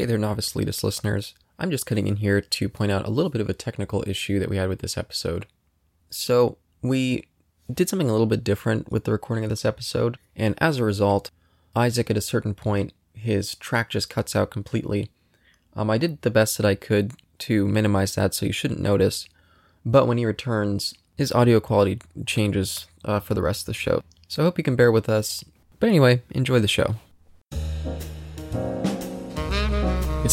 Hey there, Novice Elitist listeners. I'm just cutting in here to point out a little bit of a technical issue that we had with this episode. So, we did something a little bit different with the recording of this episode, and as a result, Isaac at a certain point, his track just cuts out completely. Um, I did the best that I could to minimize that so you shouldn't notice, but when he returns, his audio quality changes uh, for the rest of the show. So I hope you can bear with us. But anyway, enjoy the show.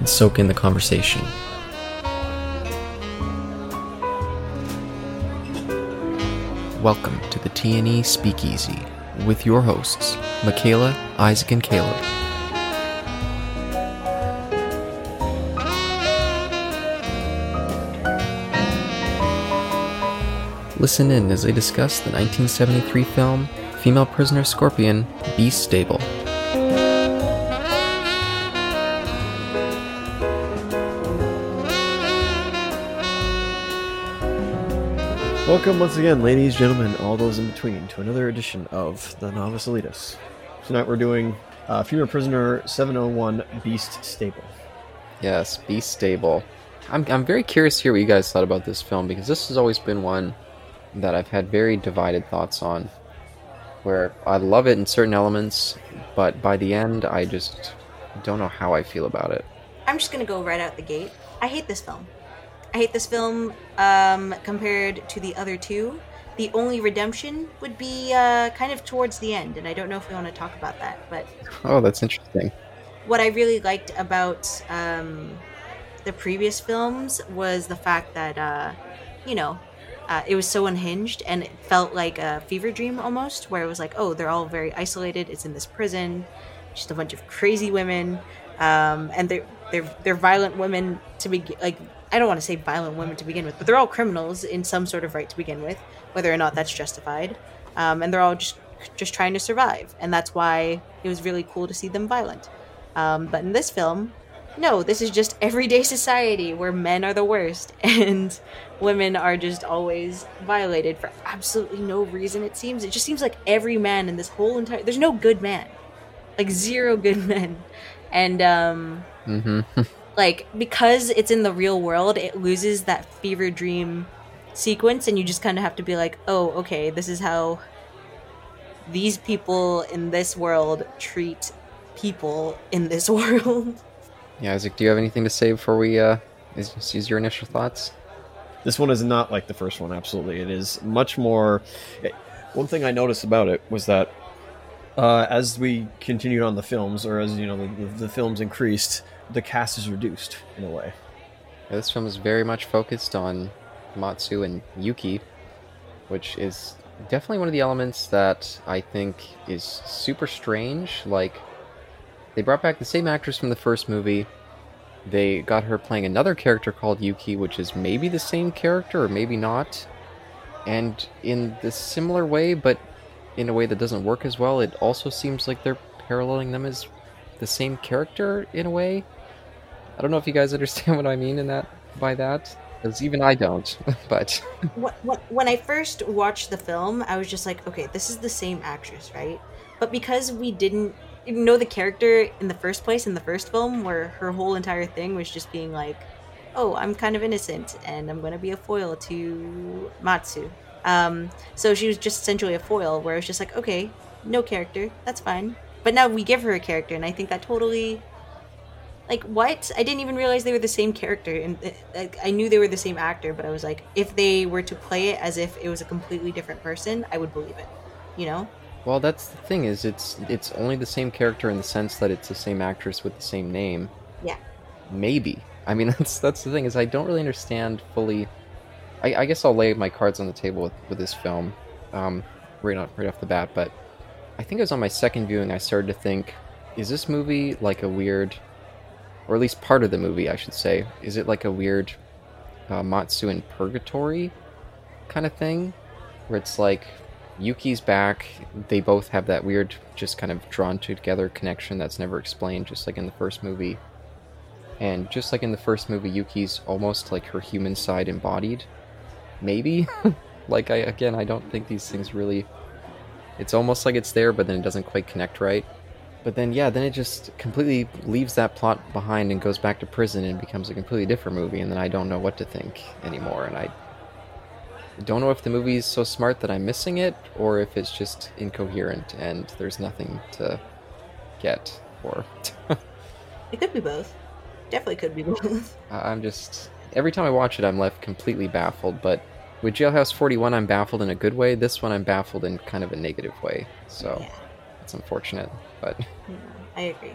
and soak in the conversation. Welcome to the TNE Speakeasy with your hosts, Mhicaella, Isaac, and Caleb. Listen in as they discuss the 1973 film Female Prisoner Scorpion Beast Stable. Welcome once again, ladies, gentlemen, all those in between, to another edition of the Novice Elitist. Tonight we're doing uh, Female Prisoner 701 Beast Stable. Yes, Beast Stable. I'm, I'm very curious to hear what you guys thought about this film because this has always been one that I've had very divided thoughts on. Where I love it in certain elements, but by the end, I just don't know how I feel about it. I'm just gonna go right out the gate. I hate this film. I hate this film um, compared to the other two. The only redemption would be uh, kind of towards the end, and I don't know if we want to talk about that. But Oh, that's interesting. what I really liked about um, the previous films was the fact that, uh, you know, uh, it was so unhinged and it felt like a fever dream almost, where it was like, oh, they're all very isolated. It's in this prison, just a bunch of crazy women, um, and they're they're they're violent women to be like. I don't want to say violent women to begin with, but they're all criminals in some sort of right to begin with, whether or not that's justified, um, and they're all just just trying to survive, and that's why it was really cool to see them violent. Um, but in this film, no, this is just everyday society where men are the worst and women are just always violated for absolutely no reason, it seems. It just seems like every man in this whole entire. There's no good man. Like, zero good men. And, um. Mm-hmm. like, because it's in the real world, it loses that fever dream sequence, and you just kind of have to be like, oh, okay, this is how these people in this world treat people in this world. yeah, Isaac, do you have anything to say before we uh, is, use your initial thoughts? This one is not like the first one, absolutely. It is much more. it- one thing I noticed about it was that uh, as we continued on the films, or as you know, the, the films increased, the cast is reduced in a way. Yeah, this film is very much focused on Matsu and Yuki, which is definitely one of the elements that I think is super strange. Like, they brought back the same actress from the first movie. They got her playing another character called Yuki, which is maybe the same character or maybe not. And in this similar way, but in a way that doesn't work as well, it also seems like they're paralleling them as the same character in a way. I don't know if you guys understand what I mean in that by that, because even I don't. but Wh- wh- when I first watched the film, I was just like, okay, this is the same actress, right? But because we didn't know the character in the first place in the first film, where her whole entire thing was just being like, oh, I'm kind of innocent and I'm going to be a foil to Matsu. Um, so she was just essentially a foil, where I was just like, okay, no character, that's fine. But now we give her a character, and I think that totally like what i didn't even realize they were the same character and uh, like, i knew they were the same actor but i was like if they were to play it as if it was a completely different person i would believe it you know well, that's the thing is it's it's only the same character in the sense that it's the same actress with the same name. yeah Maybe. I mean, that's that's the thing is I don't really understand fully. I, I guess I'll lay my cards on the table with, with this film, um, right off right off the bat. But I think it was on my second viewing I started to think, is this movie like a weird or at least part of the movie, I should say. Is it like a weird uh, Matsu in purgatory kind of thing, where it's like Yuki's back. They both have that weird, just kind of drawn together connection that's never explained, just like in the first movie. And just like in the first movie, Yuki's almost like her human side embodied. Maybe. like I again, I don't think these things really. It's almost like it's there, but then it doesn't quite connect right. But then yeah, then it just completely leaves that plot behind and goes back to prison and becomes a completely different movie, and then I don't know what to think anymore, and I don't know if the movie is so smart that I'm missing it, or if it's just incoherent and there's nothing to get. Or It could be both. Definitely could be both. I'm just every time I watch it, I'm left completely baffled. But with Jailhouse 41, I'm baffled in a good way. This one, I'm baffled in kind of a negative way. So Yeah, it's unfortunate, but yeah, I agree.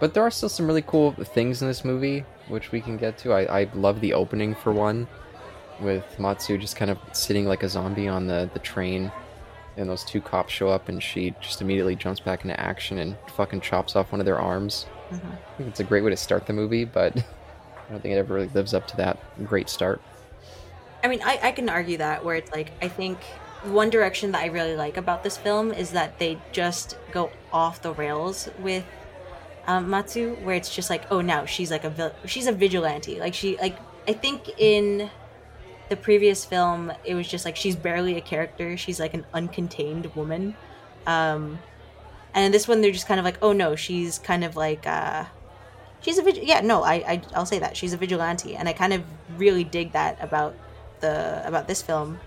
but there are still some really cool things in this movie, which we can get to. I, I love the opening for one, with Matsu just kind of sitting like a zombie on the, the train, and those two cops show up, and she just immediately jumps back into action and fucking chops off one of their arms. Mhm. I think it's a great way to start the movie, but I don't think it ever really lives up to that great start. I mean, I, I can argue that where it's like I think one direction that I really like about this film is that they just go off the rails with um, Matsu, where it's just like, oh, now she's like a vil- she's a vigilante. Like she like I think in the previous film it was just like she's barely a character. She's like an uncontained woman. Um, and in this one they're just kind of like, oh no, she's kind of like uh, she's a vig- yeah no I, I I'll say that she's a vigilante, and I kind of really dig that about the about this film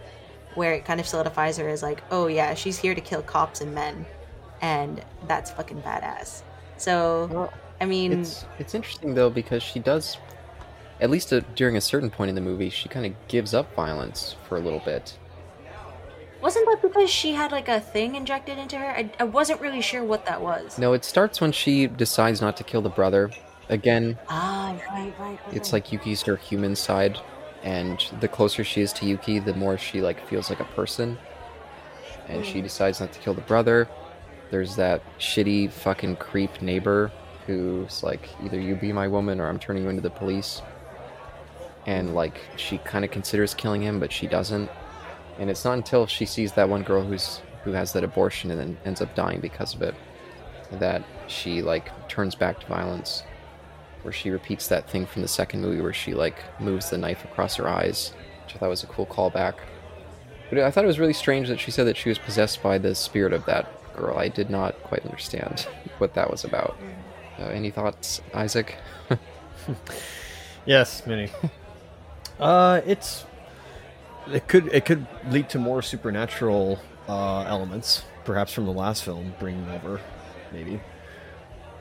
where it kind of solidifies her as like oh yeah she's here to kill cops and men and that's fucking badass. So Well, i mean It's it's interesting though because she does, at least uh during a certain point in the movie, she kind of gives up violence for a little bit. wasn't that because she had like a thing injected into her? I, I wasn't really sure what that was. No, it starts when she decides not to kill the brother. Again, ah right right, right it's like Yuki's her human side, and the closer she is to Yuki, the more she like feels like a person. And she Mm. decides not to kill the brother. There's that shitty fucking creep neighbor who's like, either you be my woman or I'm turning you into the police. And like she kind of considers killing him, but she doesn't. And it's not until she sees that one girl who's who has that abortion and then ends up dying because of it that she like turns back to violence where she repeats that thing from the second movie where she like moves the knife across her eyes, which I thought was a cool callback. But I thought it was really strange that she said that she was possessed by the spirit of that girl. I did not quite understand what that was about. Uh, any thoughts, Isaac? Yes, many. uh, it's it could it could lead to more supernatural uh, elements, perhaps from the last film, bringing over, maybe.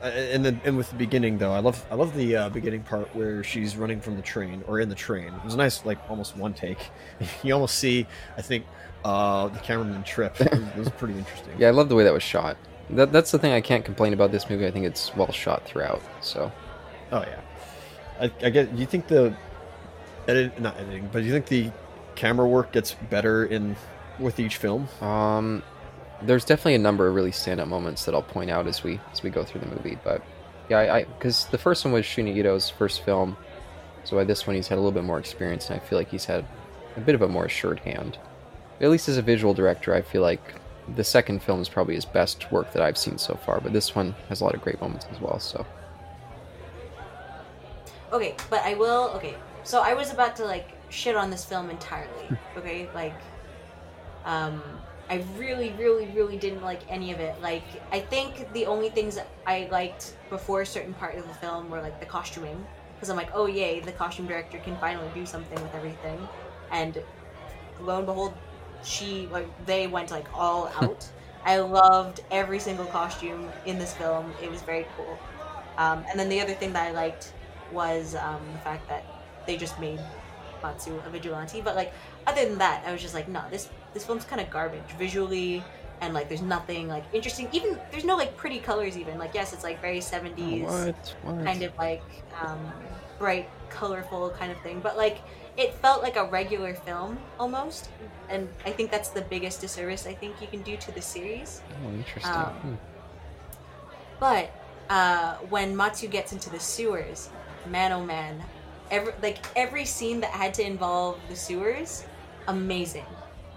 And then and with the beginning though, I love I love the uh, beginning part where she's running from the train or in the train. It was a nice like almost one take. you almost see I think uh, the cameraman trip. It was, it was pretty interesting. Yeah, I love the way that was shot. That, that's the thing I can't complain about this movie. I think it's well shot throughout. So Oh yeah. I, I get. You think the edit not editing, but do you think the camera work gets better in with each film? Um, there's definitely a number of really standout moments that I'll point out as we as we go through the movie. But yeah, I because the first one was Shunya Ito's first film, so by this one he's had a little bit more experience, and I feel like he's had a bit of a more assured hand. At least as a visual director, I feel like the second film is probably his best work that I've seen so far. But this one has a lot of great moments as well. So okay but i will okay so i was about to like shit on this film entirely okay like um i really really really didn't like any of it. Like i think the only things i liked before a certain part of the film were like the costuming. Because i'm like oh yay the costume director can finally do something with everything. And lo and behold she like they went like all out. I loved every single costume in this film. It was very cool. Um, and then the other thing that i liked was um, the fact that they just made Matsu a vigilante. But like other than that, I was just like, no, this this film's kind of garbage visually, and like there's nothing like interesting. Even there's no like pretty colors. Even like yes, it's like very 70s what? What? kind of like um, bright, colorful kind of thing. But like it felt like a regular film almost, and I think that's the biggest disservice I think you can do to the series. Oh, interesting. um, Hmm. But uh, when Matsu gets into the sewers, man oh man, every like every scene that had to involve the sewers, amazing,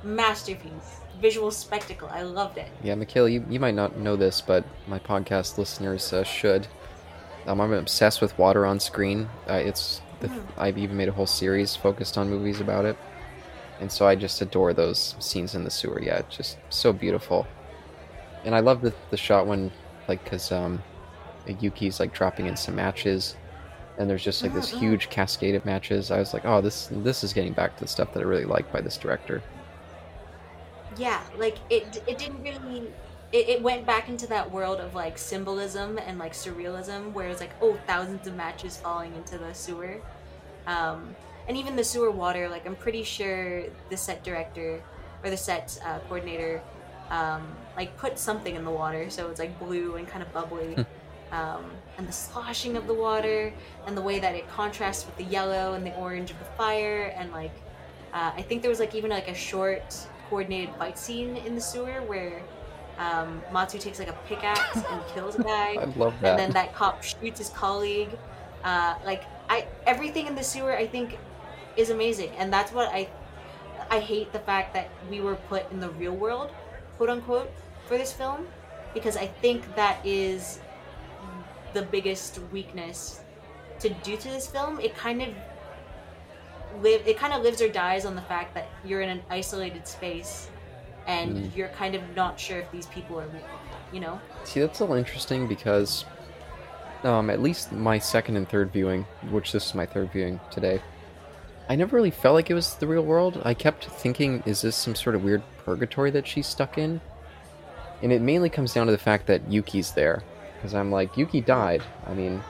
masterpiece, visual spectacle. I loved it. Yeah, Mhicaella, you, you might not know this, but my podcast listeners uh, should. Um, I'm obsessed with water on screen. Uh, it's the, Mm. I've even made a whole series focused on movies about it, and so I just adore those scenes in the sewer. Yeah, it's just so beautiful, and I love the the shot when like because um, Yuki's like dropping in some matches, and there's just like this Mhm, mhm. huge cascade of matches. I was like, oh, this this is getting back to the stuff that I really like by this director. Yeah, like it it didn't really it, it went back into that world of like symbolism and like surrealism where it's like oh thousands of matches falling into the sewer. Um and even the sewer water, like I'm pretty sure the set director or the set uh, coordinator um, like put something in the water so it's like blue and kind of bubbly. um, and the sloshing of the water and the way that it contrasts with the yellow and the orange of the fire and like uh, I think there was like even like a short coordinated fight scene in the sewer where um, Matsu takes like a pickaxe and kills a guy, I love that. and then that cop shoots his colleague. Uh, like I, everything in the sewer I think is amazing, and that's what I, I hate the fact that we were put in the real world, quote unquote, for this film, because I think that is the biggest weakness to do to this film. It kind of live it kind of lives or dies on the fact that you're in an isolated space and Mm. you're kind of not sure if these people are real you know See, that's a little interesting because, um, at least my second and third viewing, which this is my third viewing today, I never really felt like it was the real world. I kept thinking, is this some sort of weird purgatory that she's stuck in? And it mainly comes down to the fact that Yuki's there. Because I'm like, Yuki died. I mean,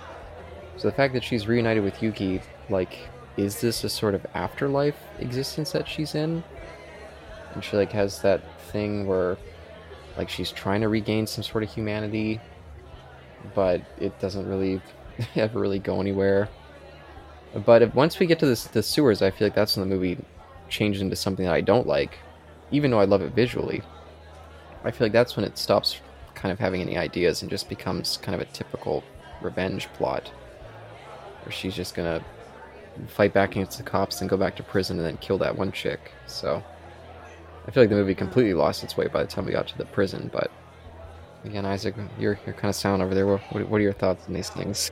so the fact that she's reunited with Yuki, like, is this a sort of afterlife existence that she's in? And she, like, has that thing where like she's trying to regain some sort of humanity but it doesn't really ever really go anywhere but if, once we get to this, the sewers i feel like that's when the movie changes into something that i don't like even though i love it visually i feel like that's when it stops kind of having any ideas and just becomes kind of a typical revenge plot where she's just gonna fight back against the cops and go back to prison and then kill that one chick so I feel like the movie completely lost its way by the time we got to the prison, but again, Isaac, you're you're kind of sound over there. What, what are your thoughts on these things?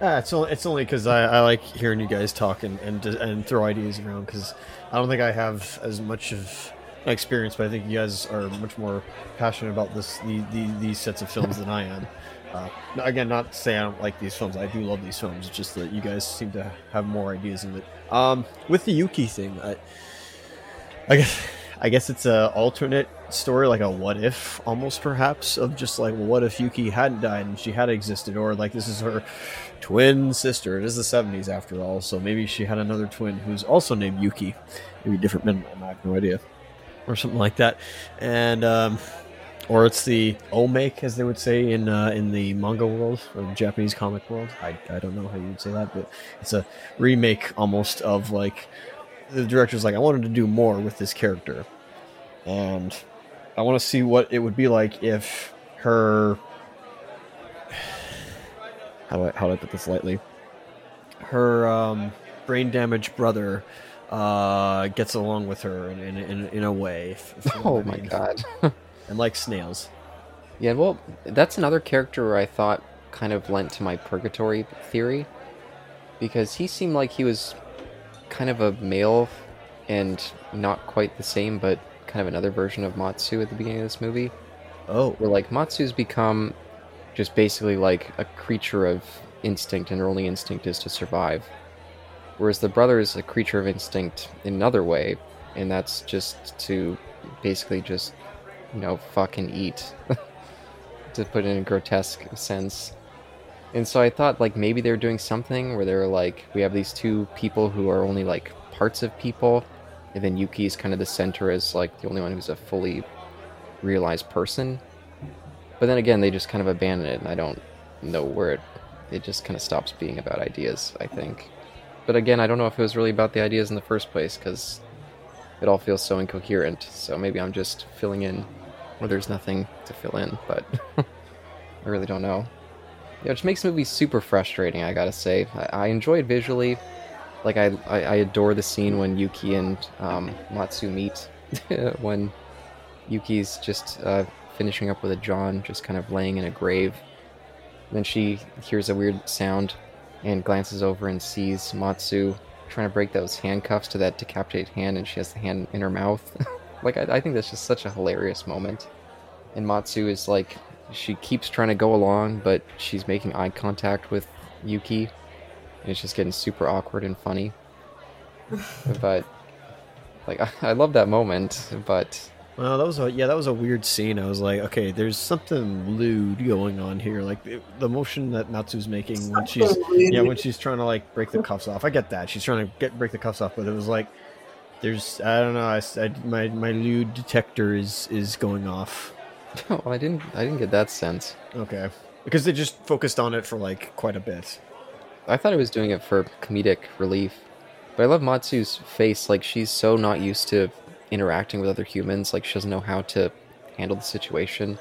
Ah, it's only, it's only because I, I like hearing you guys talk and and, and throw ideas around because I don't think I have as much of experience, but I think you guys are much more passionate about this the, the, these sets of films than I am. Uh, again, not to say I don't like these films. I do love these films. It's just that you guys seem to have more ideas of it. Um, with the Yuki thing, I, I guess I guess it's a alternate story, like a what if, almost perhaps, of just like, what if Yuki hadn't died and she had existed, or like this is her twin sister. It is the '70s after all, so maybe she had another twin who's also named Yuki, maybe different middle name. I have no idea, or something like that, and um, or it's the omake, as they would say in uh, in the manga world or the Japanese comic world. I, I don't know how you would say that, but it's a remake almost of like the director's like, I wanted to do more with this character, and I want to see what it would be like if her how do I, how do I put this lightly? Her um, brain damaged brother uh, gets along with her in in, in, in a way. If, if oh my god. And like snails. yeah, well, that's another character where I thought kind of lent to my purgatory theory because he seemed like he was kind of a male and not quite the same, but kind of another version of Matsu at the beginning of this movie. Oh, where like Matsu's become just basically like a creature of instinct and her only instinct is to survive. Whereas the brother is a creature of instinct in another way, and that's just to basically just, you know, fucking eat. to put it in a grotesque sense. And so I thought like maybe they were doing something where they were like, we have these two people who are only like parts of people, and then Yuki's kind of the center as like the only one who's a fully realized person. But then again, they just kind of abandon it, and I don't know where it. It just kind of stops being about ideas, I think. But again, I don't know if it was really about the ideas in the first place because it all feels so incoherent. So maybe I'm just filling in where there's nothing to fill in. But I really don't know. Yeah, which makes the movie super frustrating. I gotta say, I, I enjoy it visually. Like I, I, I adore the scene when Yuki and um, Matsu meet. when Yuki's just uh, finishing up with a John, just kind of laying in a grave. Then she hears a weird sound and glances over and sees Matsu trying to break those handcuffs to that decapitated hand, and she has the hand in her mouth. like I, I think that's just such a hilarious moment. And Matsu is like, she keeps trying to go along, but she's making eye contact with Yuki, and it's just getting super awkward and funny. but like, I, I love that moment, but well, that was a yeah, that was a weird scene. I was like, okay, there's something lewd going on here. Like it, the motion that Matsu's making when she's yeah when she's trying to like break the cuffs off. I get that she's trying to get break the cuffs off, but it was like there's I don't know. I, I my my lewd detector is is going off. Oh, I didn't I didn't get that sense. Okay, because they just focused on it for like quite a bit. I thought it was doing it for comedic relief. But I love Matsu's face. Like she's so not used to interacting with other humans. Like she doesn't know how to handle the situation.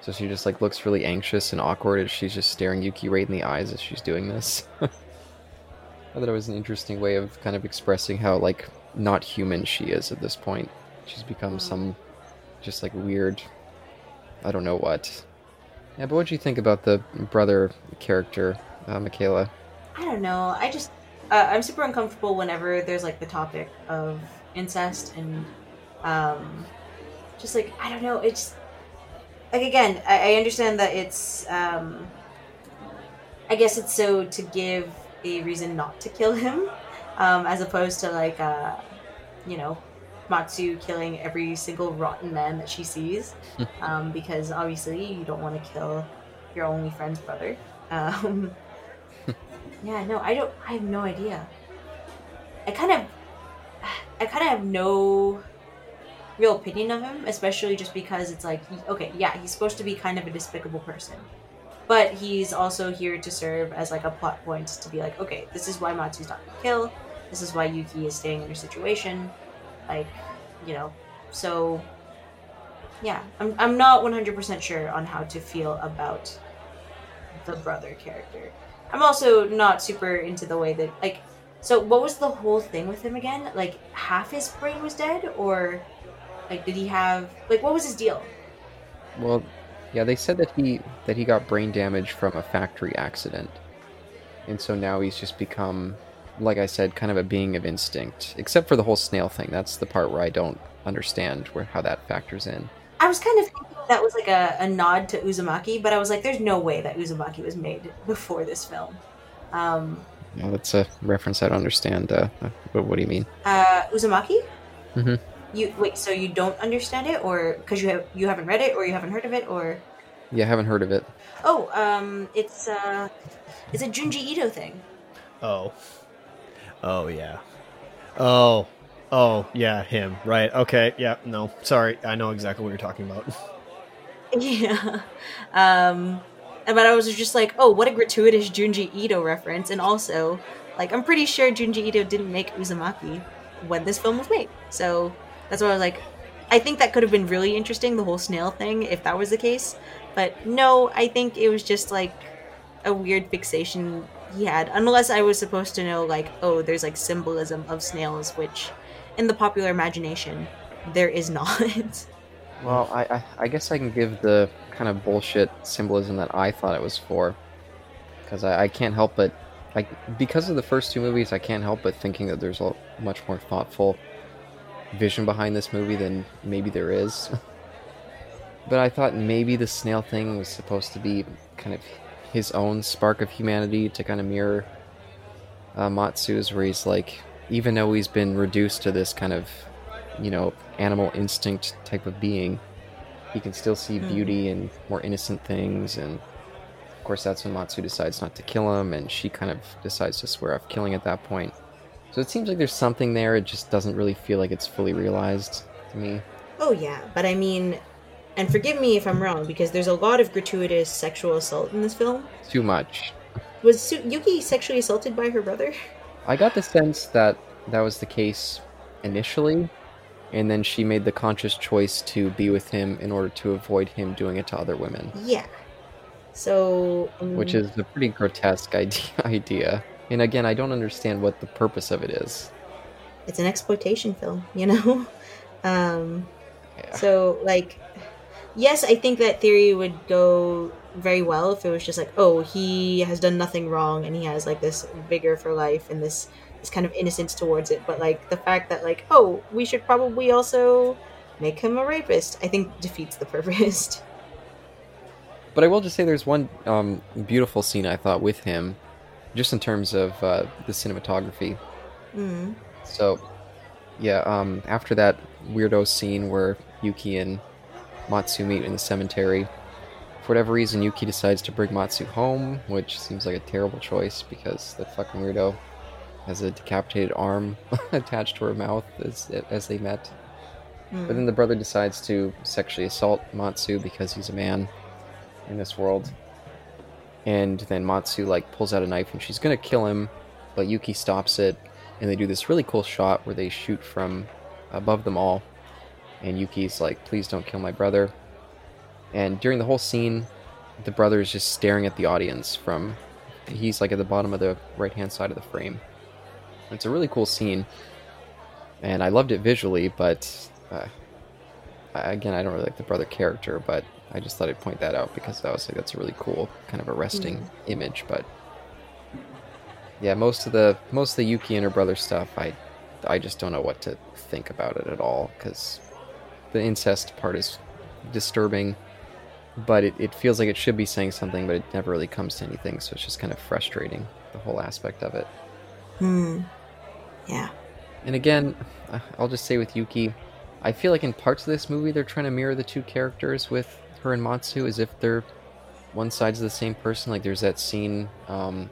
So she just like looks really anxious and awkward as she's just staring Yuki right in the eyes as she's doing this. I thought it was an interesting way of kind of expressing how like not human she is at this point. She's become some just like weird I don't know what. Yeah, but what do you think about the brother character, uh, Mhicaella? I don't know. I just uh, I'm super uncomfortable whenever there's like the topic of incest and um, just like I don't know. It's like again, I, I understand that it's um, I guess it's so to give a reason not to kill him, um, as opposed to like uh, you know Matsu killing every single rotten man that she sees, um, because obviously you don't want to kill your only friend's brother. Um, yeah, no, I don't. I have no idea. I kind of I kind of have no real opinion of him, especially just because it's like, okay, yeah, he's supposed to be kind of a despicable person, but he's also here to serve as like a plot point to be like, okay, this is why Matsu's not gonna kill, this is why Yuki is staying in her situation, like, you know, so yeah, I'm I'm not 100% sure on how to feel about the brother character. I'm also not super into the way that like so what was the whole thing with him again? Like half his brain was dead or like did he have like what was his deal? Well, yeah, they said that he that he got brain damage from a factory accident. And so now he's just become like I said kind of a being of instinct, except for the whole snail thing. That's the part where I don't understand where how that factors in. I was kind of thinking that was like a, a nod to Uzumaki, but I was like, there's no way that Uzumaki was made before this film. Um, no, that's a reference I don't understand. Uh, what, what do you mean? Uh, Uzumaki. Mm-hmm. You wait, so you don't understand it, or because you have you haven't read it, or you haven't heard of it, or? Yeah, I haven't heard of it. Oh, um, it's uh, it's a Junji Ito thing. Oh. Oh yeah. Oh. Oh yeah, him. Right. Okay. Yeah. No. Sorry. I know exactly what you're talking about. yeah. Um but I was just like, oh, what a gratuitous Junji Ito reference. And also, like, I'm pretty sure Junji Ito didn't make Uzumaki when this film was made. So that's why I was like, I think that could have been really interesting, the whole snail thing, if that was the case. But no, I think it was just like a weird fixation he had. Unless I was supposed to know, like, oh, there's like symbolism of snails, which in the popular imagination, there is not. well, I, I, I guess I can give the kind of bullshit symbolism that I thought it was for. Because I, I can't help but, like, because of the first two movies, I can't help but thinking that there's a much more thoughtful vision behind this movie than maybe there is. but I thought maybe the snail thing was supposed to be kind of his own spark of humanity to kind of mirror uh, Matsu's, where he's like, even though he's been reduced to this kind of, you know, animal instinct type of being, he can still see mm. beauty and more innocent things. And of course that's when matsu decides not to kill him and she kind of decides to swear off killing at that point. So it seems like there's something there. It just doesn't really feel like it's fully realized to me. Oh yeah. But i mean and forgive me if i'm wrong because there's a lot of gratuitous sexual assault in this film too much was Su- yuki sexually assaulted by her brother i got the sense that that was the case initially and then she made the conscious choice to be with him in order to avoid him doing it to other women. Yeah. So, um, which is a pretty grotesque idea. idea. And again, I don't understand what the purpose of it is. it's an exploitation film, you know. um, Yeah. So, like, yes, I think that theory would go very well if it was just like, oh, he has done nothing wrong and he has like this vigor for life and this this kind of innocence towards it. But like the fact that like, oh, we should probably also make him a rapist, I think defeats the purpose. But I will just say there's one um, beautiful scene I thought with him, just in terms of uh, the cinematography. mm. So, yeah, um, after that weirdo scene where Yuki and Matsu meet in the cemetery, for whatever reason, Yuki decides to bring Matsu home, which seems like a terrible choice because the fucking weirdo has a decapitated arm attached to her mouth as, as they met. Mm. But then the brother decides to sexually assault Matsu because he's a man in this world. And then Matsu like pulls out a knife and she's gonna kill him, but Yuki stops it, and they do this really cool shot where they shoot from above them all. And Yuki's like, "Please don't kill my brother." And during the whole scene, the brother is just staring at the audience from. He's like at the bottom of the right hand side of the frame. It's a really cool scene, and I loved it visually, but uh, I- again, I don't really like the brother character, but I just thought I'd point that out because I was like, that's a really cool, kind of arresting image. But yeah, most of the most of the Yuki and her brother stuff, I I just don't know what to think about it at all because the incest part is disturbing, but it, it feels like it should be saying something, but it never really comes to anything. So it's just kind of frustrating the whole aspect of it. Hmm. Yeah. And again, I'll just say with Yuki, I feel like in parts of this movie they're trying to mirror the two characters with her and Matsu as if they're one side's the same person. Like there's that scene um,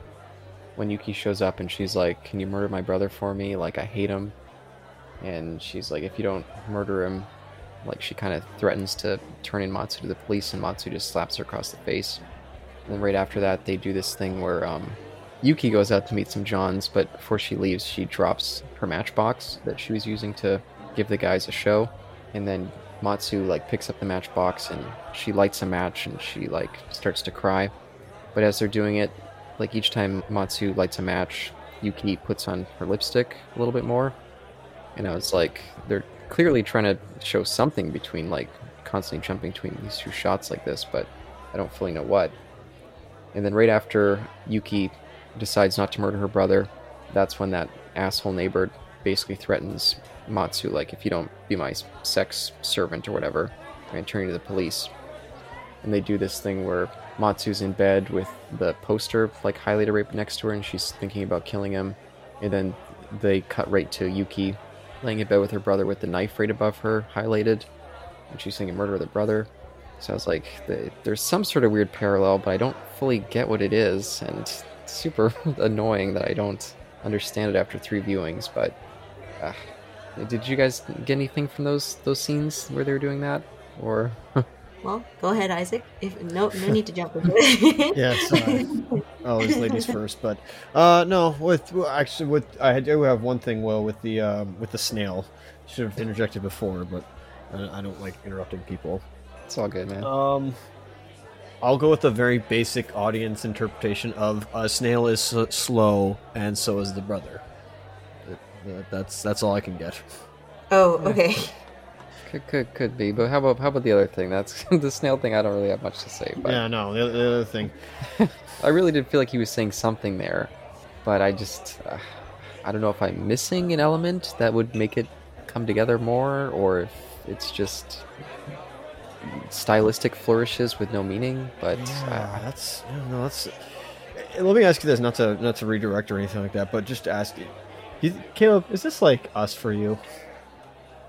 when Yuki shows up and she's like, "Can you murder my brother for me? Like I hate him." And she's like, "If you don't murder him," like she kind of threatens to turn in Matsu to the police, and Matsu just slaps her across the face. And then right after that, they do this thing where um, Yuki goes out to meet some Johns, but before she leaves, she drops her matchbox that she was using to give the guys a show. And then Matsu like picks up the matchbox and she lights a match and she like starts to cry. But as they're doing it, like each time Matsu lights a match, Yuki puts on her lipstick a little bit more. And I was like, they're clearly trying to show something between like constantly jumping between these two shots like this, but I don't fully know what. And then right after Yuki decides not to murder her brother, that's when that asshole neighbor basically threatens Matsu, like, if you don't be my sex servant or whatever, I'm going to to the police. And they do this thing where Matsu's in bed with the poster, like, highlighted right next to her, and she's thinking about killing him. And then they cut right to Yuki laying in bed with her brother with the knife right above her, highlighted, and she's thinking murder of the brother. So I was like, the, there's some sort of weird parallel, but I don't fully get what it is, and it's super annoying that I don't understand it after three viewings. But uh, did you guys get anything from those those scenes where they were doing that, or Well, go ahead, Isaac. If no, no need to jump into it. Yes. Uh, always ladies first, but uh, no. With well, actually, with I do have one thing. Well, with the um, with the snail, should have interjected before, but I, I don't like interrupting people. it's all good, man? Um, I'll go with a very basic audience interpretation of a snail is s- slow, and so is the brother. That- that- That's that's all I can get. oh, okay. Could could could be, but how about how about the other thing? That's the snail thing. I don't really have much to say, but Yeah, no. The, the other thing, I really did feel like he was saying something there, but I just uh, I don't know if I'm missing an element that would make it come together more, or if it's just stylistic flourishes with no meaning. But yeah, uh, that's no, that's. eh, Let me ask you this, not to not to redirect or anything like that, but just to ask you, you Caleb, is this like us for you?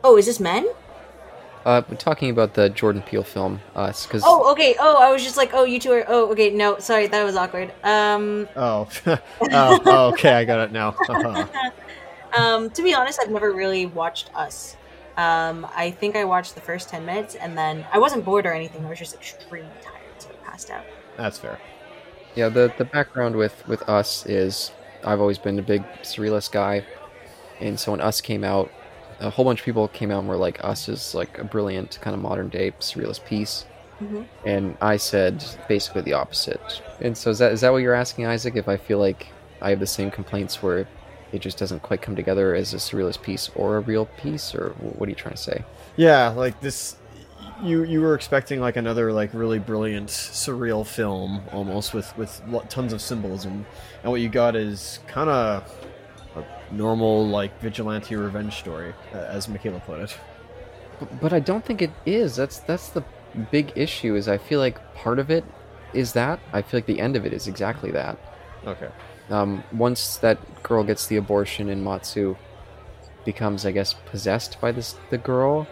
Oh, is this men? Uh, we're talking about the Jordan Peele film Us, because Oh, okay. Oh, I was just like, oh, you two are. Oh, okay. No, sorry, that was awkward. Um, Oh, oh, oh, okay, I got it now. Uh-huh. um, to be honest, I've never really watched Us. Um, I think I watched the first ten minutes, and then I wasn't bored or anything. I was just extremely tired, so I passed out. That's fair. Yeah, the the background with with us is I've always been a big surrealist guy, and so when Us came out, a whole bunch of people came out and were like, Us is like a brilliant kind of modern day surrealist piece, Mhm. And I said basically the opposite. And so is that is that what you're asking, Isaac? If I feel like I have the same complaints where it just doesn't quite come together as a surrealist piece or a real piece, or what are you trying to say? Yeah, like this. You you were expecting like another like really brilliant surreal film almost with with tons of symbolism, and what you got is kind of a normal like vigilante revenge story, uh, as Mhicaella put it. But, but I don't think it is. That's that's the big issue. Is I feel like part of it is that. I feel like the end of it is exactly that. Okay. Um, once that girl gets the abortion and Matsu becomes, I guess, possessed by this the girl,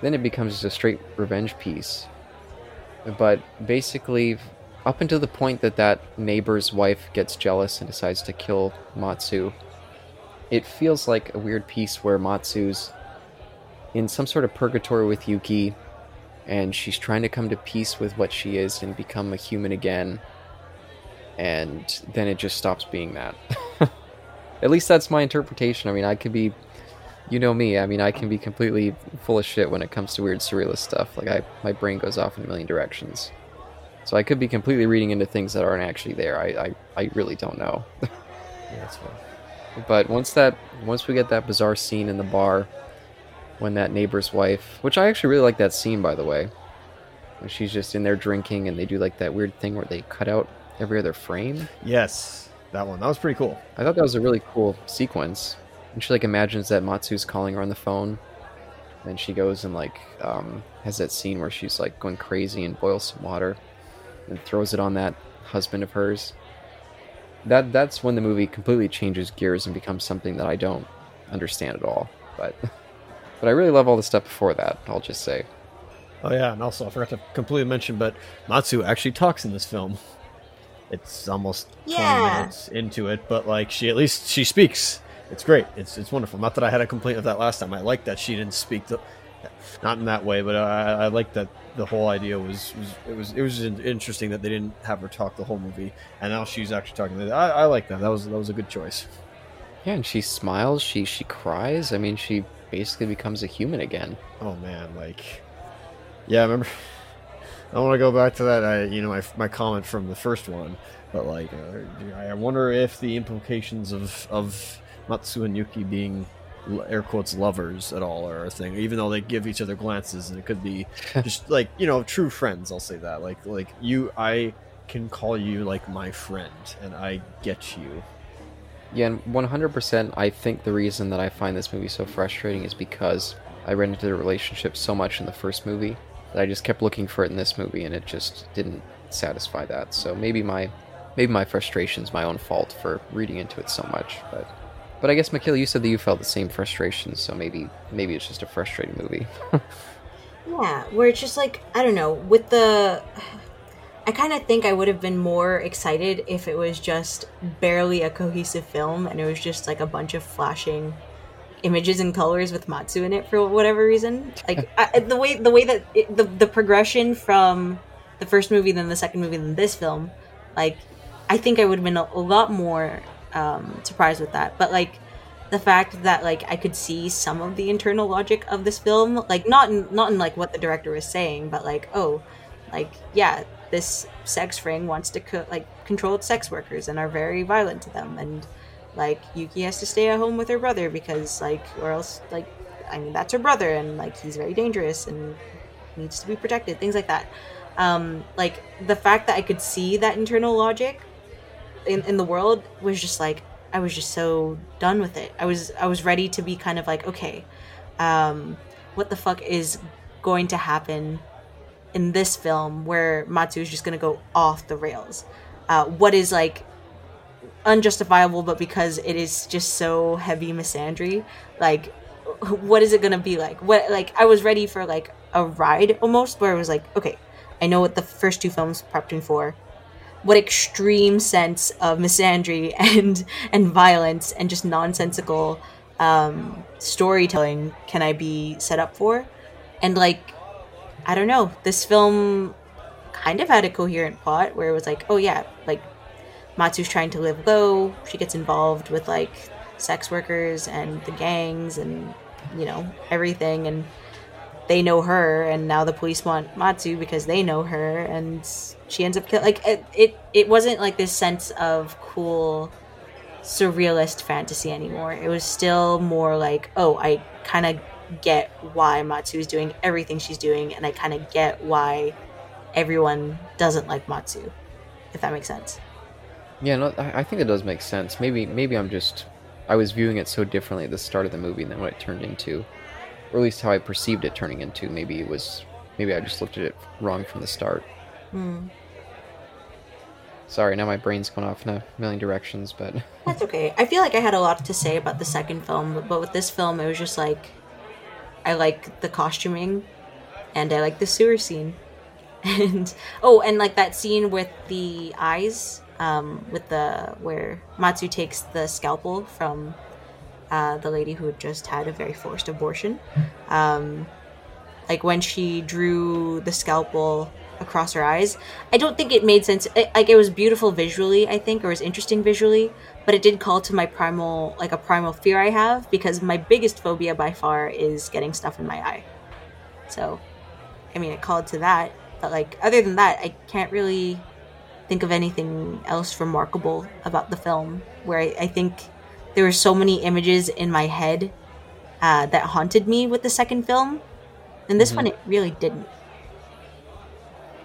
then it becomes just a straight revenge piece. But basically, up until the point that that neighbor's wife gets jealous and decides to kill Matsu, it feels like a weird piece where Matsu's in some sort of purgatory with Yuki, and she's trying to come to peace with what she is and become a human again and then it just stops being that. At least that's my interpretation. I mean, I could be, you know me. I mean, I can be completely full of shit when it comes to weird surrealist stuff. Like I, my brain goes off in a million directions. So I could be completely reading into things that aren't actually there. I, I, I really don't know. Yeah, that's fine. But once that, once we get that bizarre scene in the bar, when that neighbor's wife, which I actually really like that scene by the way, when she's just in there drinking and they do like that weird thing where they cut out every other frame. Yes, that one. That was pretty cool. I thought that was a really cool sequence. And she like imagines that Matsu's calling her on the phone. And she goes and like um, has that scene where she's like going crazy and boils some water and throws it on that husband of hers. That that's when the movie completely changes gears and becomes something that I don't understand at all. But but I really love all the stuff before that. I'll just say. Oh yeah, and also I forgot to completely mention, but Matsu actually talks in this film. It's almost twenty Yeah. minutes into it, but like she at least she speaks. It's great. It's it's wonderful. Not that I had a complaint of that last time. I like that she didn't speak the, not in that way, but I, I like that the whole idea was, was it was it was interesting that they didn't have her talk the whole movie, and now she's actually talking. I, I like that. That was that was a good choice. Yeah, and she smiles. She she cries. I mean, she basically becomes a human again. Oh man, like, yeah, I remember. I want to go back to that. I, you know, my my comment from the first one, but like, uh, I wonder if the implications of of Matsu and Yuki being air quotes lovers at all are a thing, even though they give each other glances, and it could be just like you know true friends. I'll say that, like like you, I can call you like my friend, and I get you. Yeah, and 100%, I think the reason that I find this movie so frustrating is because I ran into the relationship so much in the first movie that I just kept looking for it in this movie, and it just didn't satisfy that. So maybe my maybe my frustration's my own fault for reading into it so much. But but I guess Mhicaella, you said that you felt the same frustration, so maybe maybe it's just a frustrating movie. Yeah, where it's just like I don't know with the. I kind of think I would have been more excited if it was just barely a cohesive film and it was just like a bunch of flashing images and colors with Matsu in it for whatever reason. Like I, the way the way that it, the the progression from the first movie then the second movie then this film, like I think I would have been a, a lot more um, surprised with that. But like the fact that like I could see some of the internal logic of this film, like not in, not in like what the director was saying, but like oh, like yeah, this sex ring wants to co- like control its sex workers and are very violent to them, and like Yuki has to stay at home with her brother because like or else like I mean that's her brother and like he's very dangerous and needs to be protected, things like that. Um, like the fact that I could see that internal logic in, in the world was just like I was just so done with it. I was I was ready to be kind of like, okay, um, what the fuck is going to happen in this film where Matsu is just gonna go off the rails? Uh, what is like unjustifiable, but because it is just so heavy misandry, like what is it gonna be like? What like I was ready for like a ride almost, where it was like, okay, I know what the first two films prepped me for what extreme sense of misandry and and violence and just nonsensical um, storytelling can I be set up for? And like, I don't know, this film kind of had a coherent plot where it was like, oh yeah, like Matsu's trying to live low. She gets involved with like sex workers and the gangs and you know everything and they know her, and now the police want Matsu because they know her, and she ends up kill like it. It, it wasn't like this sense of cool, surrealist fantasy anymore. It was still more like, oh, I kind of get why Matsu is doing everything she's doing, and I kind of get why everyone doesn't like Matsu, if that makes sense. Yeah, no, I I think it does make sense. Maybe maybe I'm just I was viewing it so differently at the start of the movie than what it turned into, or at least how I perceived it turning into. Maybe it was maybe I just looked at it wrong from the start. Hmm. Sorry, now my brain's going off in a million directions, but That's okay. I feel like I had a lot to say about the second film, but- but with this film, it was just like I like the costuming, and I like the sewer scene, and oh, and like that scene with the eyes, um, with the where Matsu takes the scalpel from uh, the lady who had just had a very forced abortion, um, like when she drew the scalpel across her eyes. I don't think it made sense. It, like it was beautiful visually, I think, or it was interesting visually, but it did call to my primal, like a primal fear I have because my biggest phobia by far is getting stuff in my eye. So, I mean, it called to that, but like other than that, I can't really think of anything else remarkable about the film. Where I, I think there were so many images in my head uh, that haunted me with the second film, and this Mhm. one it really didn't.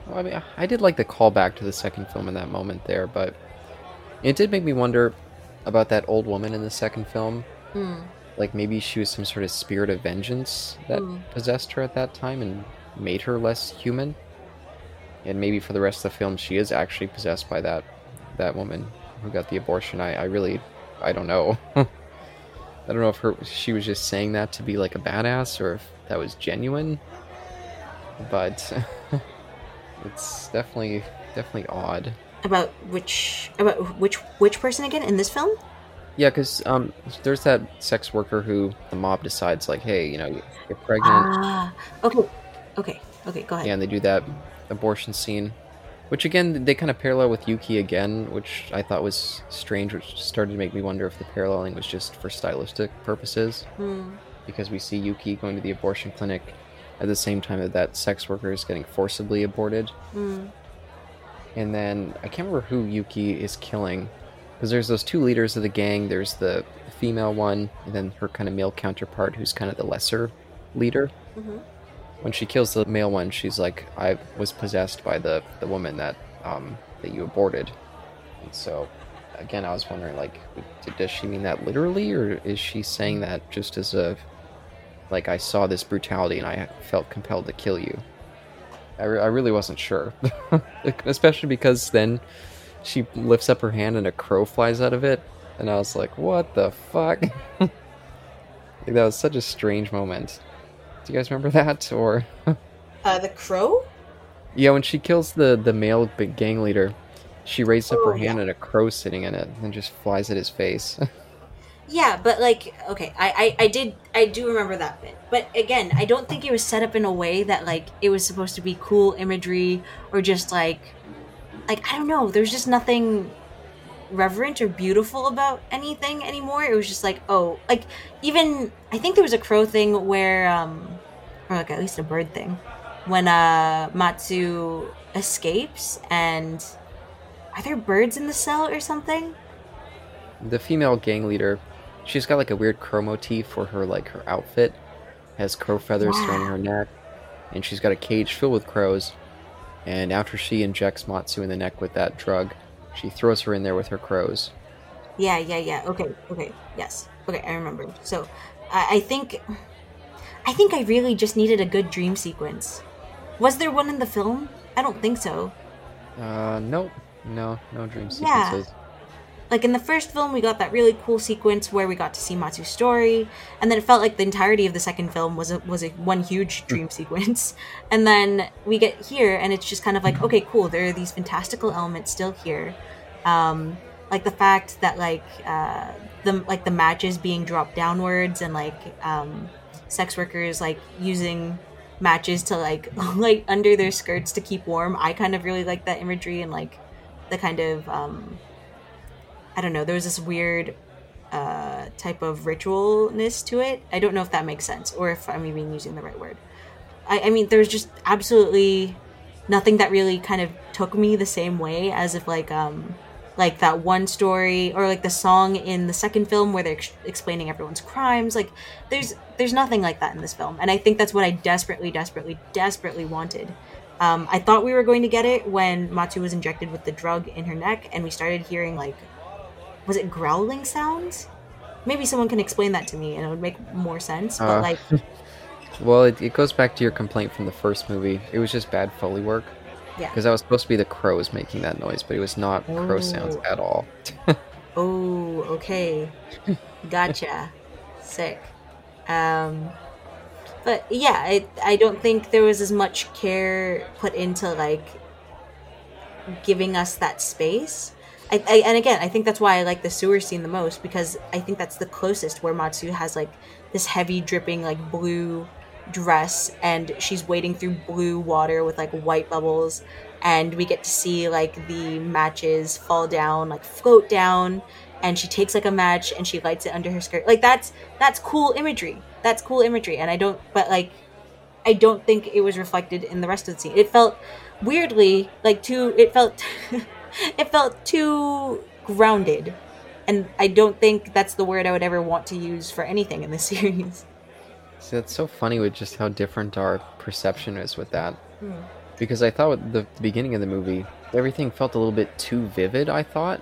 Well, I mean, I did like the callback to the second film in that moment there, but it did make me wonder about that old woman in the second film. Hmm. Like maybe she was some sort of spirit of vengeance that Hmm. possessed her at that time and made her less human. And maybe for the rest of the film, she is actually possessed by that that woman who got the abortion. I, I really, I don't know. I don't know if her she was just saying that to be like a badass or if that was genuine. But it's definitely definitely odd. About which about which which person again in this film? Yeah, because um, there's that sex worker who the mob decides like, hey, you know, you're pregnant. Ah, okay, okay, okay. Go ahead. Yeah, and they do that abortion scene, which again they kind of parallel with Yuki again, which I thought was strange, which started to make me wonder if the paralleling was just for stylistic purposes, Hmm. because we see Yuki going to the abortion clinic at the same time that that sex worker is getting forcibly aborted, Hmm. and then I can't remember who Yuki is killing, because there's those two leaders of the gang. There's the female one, and then her kind of male counterpart, who's kind of the lesser leader Mhm. When she kills the male one, she's like, "I was possessed by the the woman that um that you aborted." And so, again, I was wondering, like, d- does she mean that literally, or is she saying that just as a like I saw this brutality and I felt compelled to kill you? I, re- I really wasn't sure, especially because then she lifts up her hand and a crow flies out of it, and I was like, "What the fuck?" like, that was such a strange moment. Do you guys remember that? Or Uh, the crow. yeah, when she kills the the male gang leader, she raised up her Oh, hand yeah. and a crow sitting in it, and just flies at his face. Yeah, but like, okay, I, I I did I do remember that bit, but again, I don't think it was set up in a way that like it was supposed to be cool imagery or just like, like I don't know. There's just nothing reverent or beautiful about anything anymore. It was just like, oh, like even I think there was a crow thing where, um, or like at least a bird thing, when uh Matsu escapes and are there birds in the cell or something? the female gang leader, she's got like a weird crow motif for her like her outfit, has crow feathers surrounding her neck, and she's got a cage filled with crows. And after she injects Matsu in the neck with that drug, she throws her in there with her crows. Yeah, yeah, yeah. Okay, okay, yes. Okay, I remember. So, I I think, I think I really just needed a good dream sequence. Was there one in the film? I don't think so. Uh, nope, no, no dream Yeah. Like in the first film, we got that really cool sequence where we got to see Matsu's story, and then it felt like the entirety of the second film was a was a one huge dream sequence. And then we get here, and it's just kind of like, okay, cool. There are these fantastical elements still here, um, like the fact that like uh, the like the matches being dropped downwards, and like um, sex workers like using matches to like like under their skirts to keep warm. I kind of really like that imagery and like the kind of um, I don't know. There was this weird uh, type of ritualness to it. I don't know if that makes sense or if I'm even using the right word. I, I mean, there's just absolutely nothing that really kind of took me the same way as if like um like that one story or like the song in the second film where they're ex- explaining everyone's crimes like there's there's nothing like that in this film and i think that's what i desperately desperately desperately wanted um, i thought we were going to get it when matsu was injected with the drug in her neck and we started hearing like was it growling sounds maybe someone can explain that to me and it would make more sense but Uh, like Well, it, it goes back to your complaint from the first movie. It was just bad foley work. Yeah. Because that was supposed to be the crows making that noise, but it was not crow sounds Oh. at all. Oh, okay. Gotcha. Sick. Um but yeah, I I don't think there was as much care put into like giving us that space. I, I and again, I think that's why I like the sewer scene the most because I think that's the closest where Matsu has like this heavy dripping like blue dress and she's wading through blue water with like white bubbles. And we get to see like the matches fall down like float down. And she takes like a match and she lights it under her skirt. Like that's that's cool imagery. That's cool imagery. And i don't but like i don't think it was reflected in the rest of the scene. It felt weirdly like too it felt it felt too grounded. And i don't think that's the word i would ever want to use for anything in this series See, that's so funny with just how different our perception is with that. Hmm. Because I thought with the, beginning of the movie, everything felt a little bit too vivid, I thought.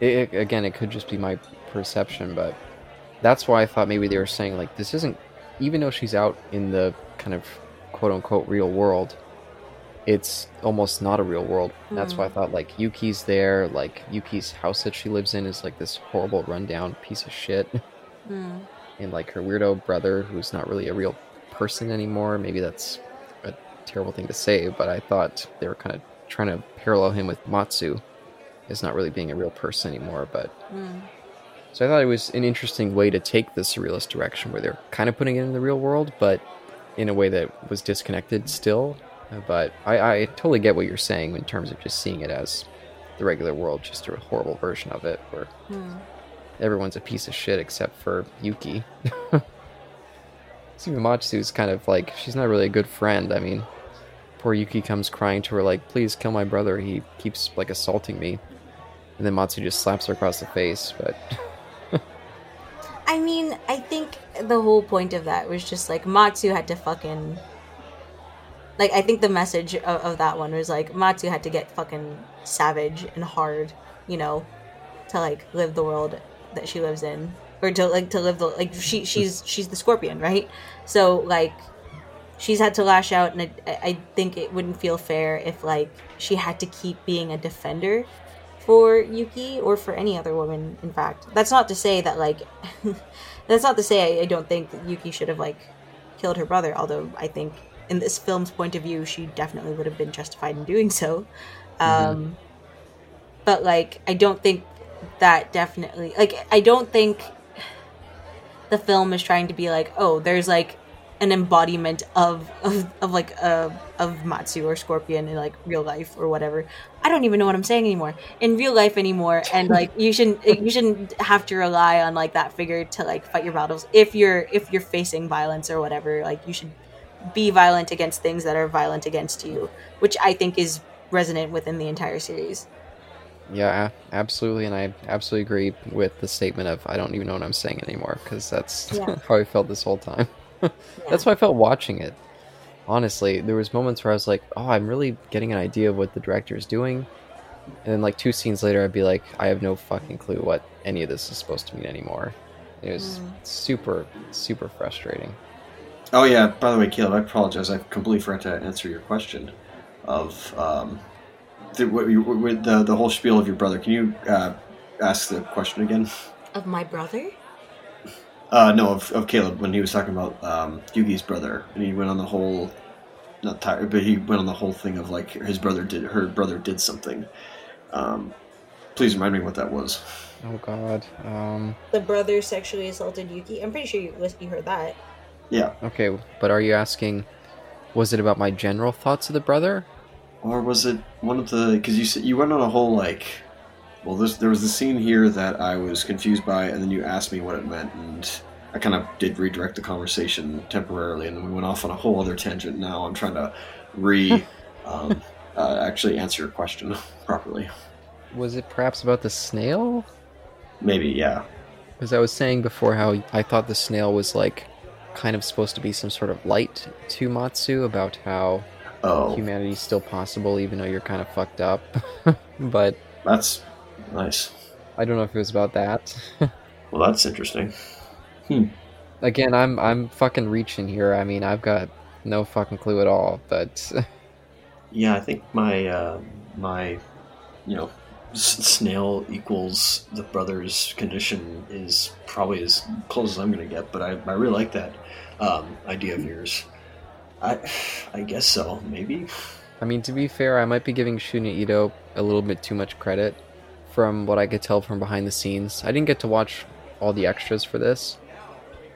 It, again, it could just be my perception, but that's why I thought maybe they were saying, like, this isn't, even though she's out in the kind of quote unquote real world, it's almost not a real world. That's why I thought, like, Yuki's there, like, Yuki's house that she lives in is like this horrible rundown piece of shit. Hmm. And like her weirdo brother who's not really a real person anymore maybe that's a terrible thing to say but i thought they were kind of trying to parallel him with matsu as not really being a real person anymore but Hmm. so i thought it was an interesting way to take the surrealist direction where they're kind of putting it in the real world but in a way that was disconnected still Uh, but i, I totally get what you're saying in terms of just seeing it as the regular world just a horrible version of it where Hmm. Everyone's a piece of shit except for Yuki. Sumimatsu's kind of like she's not really a good friend. I mean, poor Yuki comes crying to her like, "Please kill my brother. He keeps like assaulting me." And then Matsu just slaps her across the face. But I mean, I think the whole point of that was just like Matsu had to fucking. Like, I think the message of, of that one was like Matsu had to get fucking savage and hard, you know, to like live the world that she lives in, or to like to live the like she she's she's the scorpion, right? So like, she's had to lash out, and I, I think it wouldn't feel fair if like she had to keep being a defender for Yuki or for any other woman. In fact, that's not to say that like that's not to say I, I don't think Yuki should have like killed her brother. Although I think in this film's point of view, she definitely would have been justified in doing so. Um, But like, I don't think that definitely like I don't think the film is trying to be like, oh, there's like an embodiment of of, of like uh, of Matsu or Scorpion in like real life or whatever. I don't even know what I'm saying anymore in real life anymore. And like you shouldn't you shouldn't have to rely on like that figure to like fight your battles if you're if you're facing violence or whatever. Like you should be violent against things that are violent against you, which I think is resonant within the entire series. Yeah, absolutely, and I absolutely agree with the statement of I don't even know what I'm saying anymore because that's Yeah. how I felt this whole time. That's how I felt watching it. Honestly, there was moments where I was like, "Oh, I'm really getting an idea of what the director is doing," and then like two scenes later, I'd be like, "I have no fucking clue what any of this is supposed to mean anymore." It was Mm. super, super frustrating. Oh yeah. By the way, Caleb, I apologize. I completely forgot to answer your question of um, the, with the the whole spiel of your brother. Can you uh, ask the question again? Of my brother? Uh, no, of, of Caleb when he was talking about um, Yuki's brother, and he went on the whole, not tired, but he went on the whole thing of like his brother did, her brother did something. Um, please remind me what that was. Oh God. Um. The brother sexually assaulted Yuki. I'm pretty sure you, you heard that. Yeah, Okay, but are you asking? Was it about my general thoughts of the brother? Or was it one of the? Because you said you went on a whole like, well, this, there was the scene here that I was confused by, and then you asked me what it meant, and I kind of did redirect the conversation temporarily, and then we went off on a whole other tangent. Now I'm trying to re um, uh, actually answer your question properly. Was it perhaps about the snail? Maybe, yeah. Because I was saying before how I thought the snail was like kind of supposed to be some sort of light to Matsu about how Oh, humanity's still possible even though you're kind of fucked up. but that's nice. I don't know if it was about that. Well, that's interesting. Again, I'm I'm fucking reaching here. I mean, I've got no fucking clue at all, but Yeah, I think my uh, my you know snail equals the brother's condition is probably as close as I'm gonna get. But I, I really like that um, idea of yours. I I guess so. Maybe. I mean, to be fair, I might be giving Shunya Ito a little bit too much credit from what I could tell from behind the scenes. I didn't get to watch all the extras for this,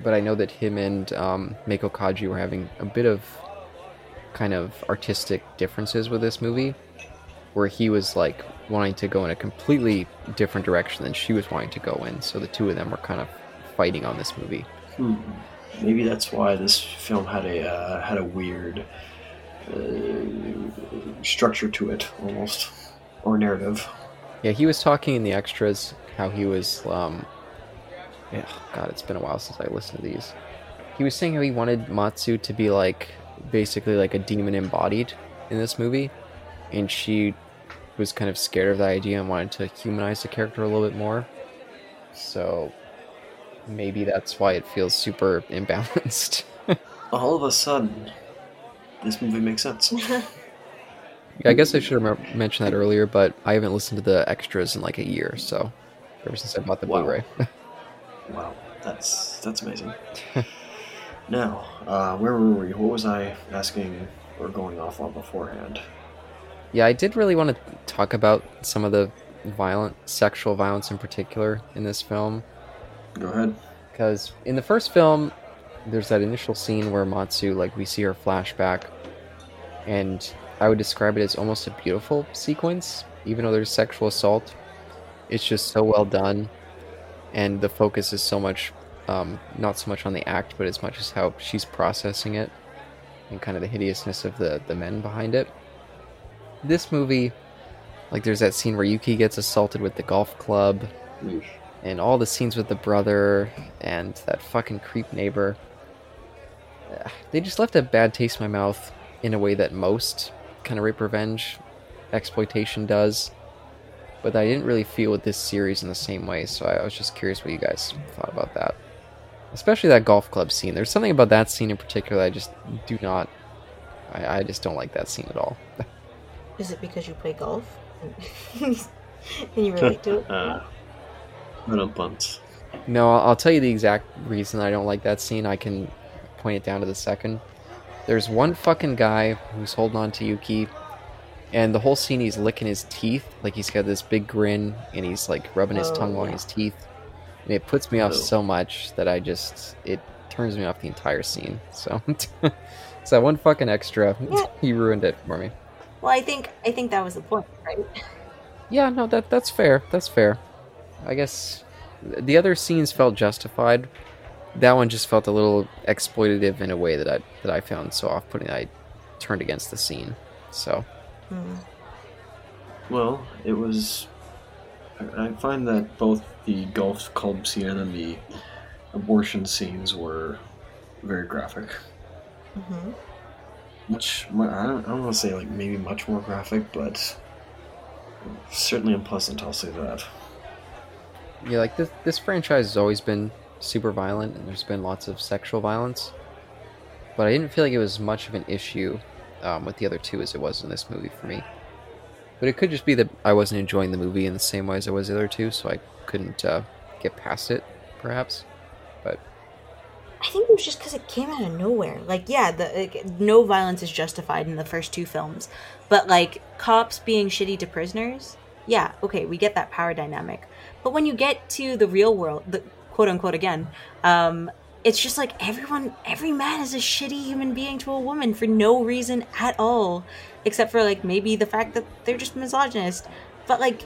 but I know that him and um, Meiko Kaji were having a bit of kind of artistic differences with this movie, where he was like wanting to go in a completely different direction than she was wanting to go in. So the two of them were kind of fighting on this movie. Hmm. Maybe that's why this film had a uh, had a weird uh, structure to it, almost, or narrative. Yeah, he was talking in the extras how he was. Um, yeah, God, it's been a while since I listened to these. He was saying how he wanted Matsu to be like basically like a demon embodied in this movie, and she was kind of scared of the idea and wanted to humanize the character a little bit more. So maybe that's why it feels super imbalanced. All of a sudden, this movie makes sense. I guess I should have mentioned that earlier, but I haven't listened to the extras in like a year, so ever since I bought the Wow. Blu-ray. Wow, that's that's amazing. now, uh, where were we? What was I asking or going off on beforehand? Yeah, I did really want to talk about some of the violent, sexual violence in particular in this film. Go ahead. Because in the first film, there's that initial scene where Matsu, like, we see her flashback, and I would describe it as almost a beautiful sequence, even though there's sexual assault. It's just so well done, and the focus is so much, um, not so much on the act, but as much as how she's processing it, and kind of the hideousness of the, the men behind it. This movie, like, there's that scene where Yuki gets assaulted with the golf club, Oof. And all the scenes with the brother and that fucking creep neighbor. uh, They just left a bad taste in my mouth in a way that most kind of rape revenge exploitation does. But I didn't really feel with this series in the same way, so I was just curious what you guys thought about that. Especially that golf club scene. There's something about that scene in particular I just do not. I, I just don't like that scene at all. Is it because you play golf? and you relate to it? Little bumps. No, I'll, I'll tell you the exact reason I don't like that scene. I can point it down to the second. There's one fucking guy who's holding on to Yuki, and the whole scene he's licking his teeth, like he's got this big grin, and he's like rubbing his Oh, tongue along yeah. his teeth, and it puts me off Ew. so much that I just it turns me off the entire scene. So, so that one fucking extra, Yeah. he ruined it for me. Well, I think I think that was the point, right? Yeah, no, that that's fair. That's fair. I guess the other scenes felt justified. That one just felt a little exploitative in a way that I that I found so off-putting. I turned against the scene. So Hmm. Well, it was. I I find that both the golf club scene and the abortion scenes were very graphic. hmm Much, mu- I don't, I don't want to say like maybe much more graphic, but certainly unpleasant. I'll say that. Yeah, like this this franchise has always been super violent, and there's been lots of sexual violence. But I didn't feel like it was much of an issue um, with the other two as it was in this movie for me. But it could just be that I wasn't enjoying the movie in the same way as I was the other two, so I couldn't uh, get past it, perhaps. But I think it was just because it came out of nowhere. Like, yeah, the like, no violence is justified in the first two films, but like cops being shitty to prisoners, yeah, okay, we get that power dynamic. But when you get to the real world, the quote unquote again, um, it's just like everyone, every man is a shitty human being to a woman for no reason at all, except for like maybe the fact that they're just misogynist. But like,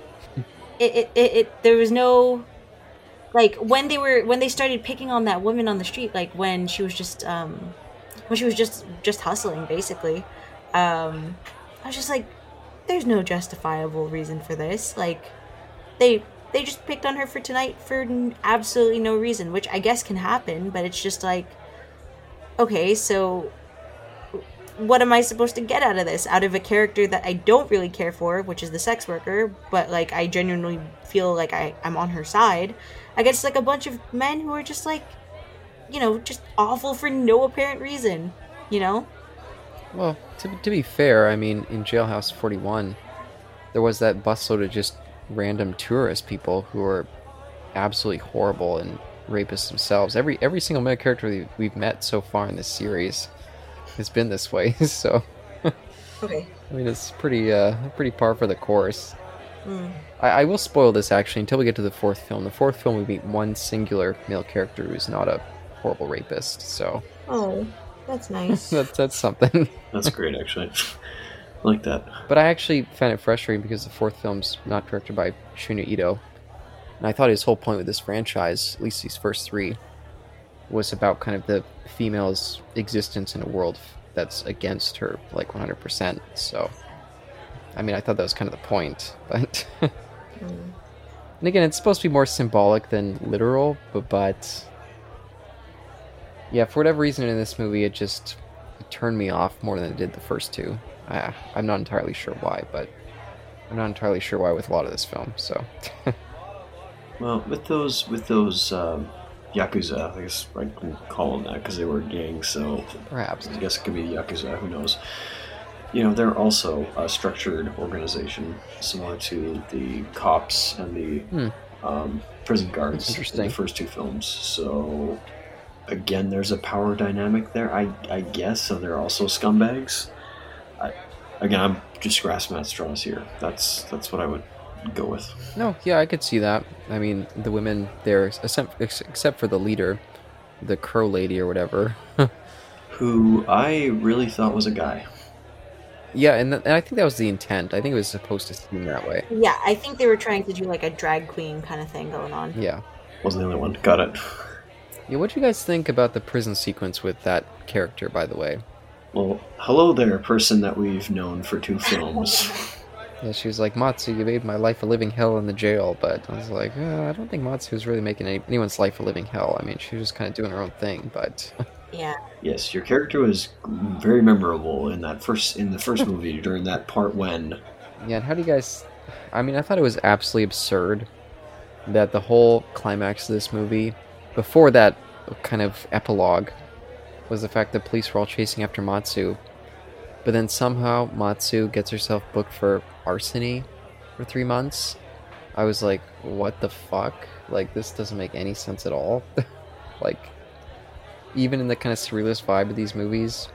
it, it, it, it there was no like when they were when they started picking on that woman on the street, like when she was just um when she was just just hustling basically. Um I was just like there's no justifiable reason for this. Like they they just picked on her for tonight for absolutely no reason, which I guess can happen, but it's just like okay, so what am I supposed to get out of this? Out of a character that I don't really care for, which is the sex worker, but like I genuinely feel like I, I'm on her side. I guess like a bunch of men who are just like, you know, just awful for no apparent reason, you know? Well, to, to be fair, I mean, in Jailhouse 41, there was that busload of just random tourist people who are absolutely horrible and rapists themselves. Every every single male character we- we've met so far in this series has been this way. So, Okay. I mean, it's pretty uh, pretty par for the course. Mm. I, I will spoil this actually until we get to the fourth film. The fourth film, we meet one singular male character who's not a horrible rapist. So Oh, that's nice. that's that's something. That's great, actually. I like that. But I actually found it frustrating because the fourth film's not directed by Shunya Ito. And I thought his whole point with this franchise, at least these first three, was about kind of the female's existence in a world that's against her, like 100%. So, I mean, I thought that was kind of the point. But, Mm. and again, it's supposed to be more symbolic than literal, but, but yeah, for whatever reason in this movie, it just it turned me off more than it did the first two. I, I'm not entirely sure why, but I'm not entirely sure why with a lot of this film. So, Well, with those with those um, yakuza, I guess I can call them that because they were a gang. So perhaps. I guess it could be yakuza. Who knows? You know, they're also a structured organization similar to the cops and the Hmm. um, prison guards in the first two films. So again, there's a power dynamic there. I I guess so. They're also scumbags. I, again, I'm just grasping at straws here. That's that's what I would go with. No, yeah, I could see that. I mean, the women there, except, except for the leader, the crow lady or whatever. Who I really thought was a guy. yeah, and, th- and I think that was the intent. I think it was supposed to seem that way. Yeah, I think they were trying to do like a drag queen kind of thing going on. Yeah. Wasn't the only one. Got it. Yeah, what do you guys think about the prison sequence with that character, by the way? Well, hello there, person that we've known for two films. Yeah, she was like, Matsu, you made my life a living hell in the jail. But I was like, uh, I don't think Matsu was really making any- anyone's life a living hell. I mean, she was just kind of doing her own thing. But Yeah. yes, your character was very memorable in that first in the first movie during that part when yeah, and how do you guys? I mean, I thought it was absolutely absurd that the whole climax of this movie, before that kind of epilogue, was the fact that police were all chasing after Matsu, but then somehow Matsu gets herself booked for larceny for three months. I was like, what the fuck? Like, this doesn't make any sense at all. like, even in the kind of surrealist vibe of these movies,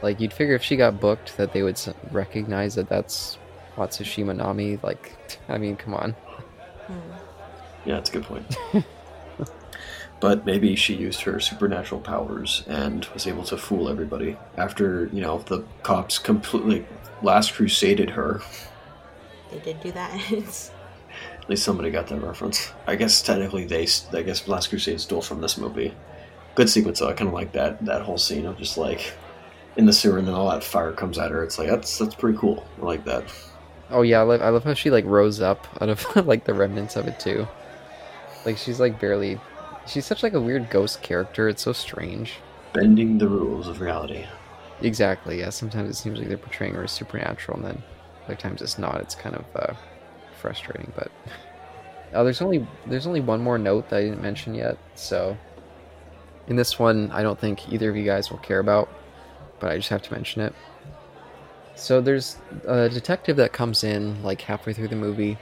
like, you'd figure if she got booked that they would recognize that that's Matsushima Nami. Like, I mean, come on. Hmm. Yeah, that's a good point. but maybe she used her supernatural powers and was able to fool everybody. After, you know, the cops completely last crusaded her. They did do that. At least somebody got that reference. I guess technically they, I guess Last Crusade stole from this movie. Good sequence though. I kind of like that that whole scene of just like in the sewer and then all that fire comes at her. It's like that's that's pretty cool. I like that. Oh yeah, I love, I love how she like rose up out of like the remnants of it too. Like she's like barely. She's such like a weird ghost character. It's so strange. Bending the rules of reality. Exactly. Yeah. Sometimes it seems like they're portraying her as supernatural, and then other times it's not. It's kind of uh, frustrating. But uh, there's only there's only one more note that I didn't mention yet. So in this one, I don't think either of you guys will care about, but I just have to mention it. So there's a detective that comes in like halfway through the movie.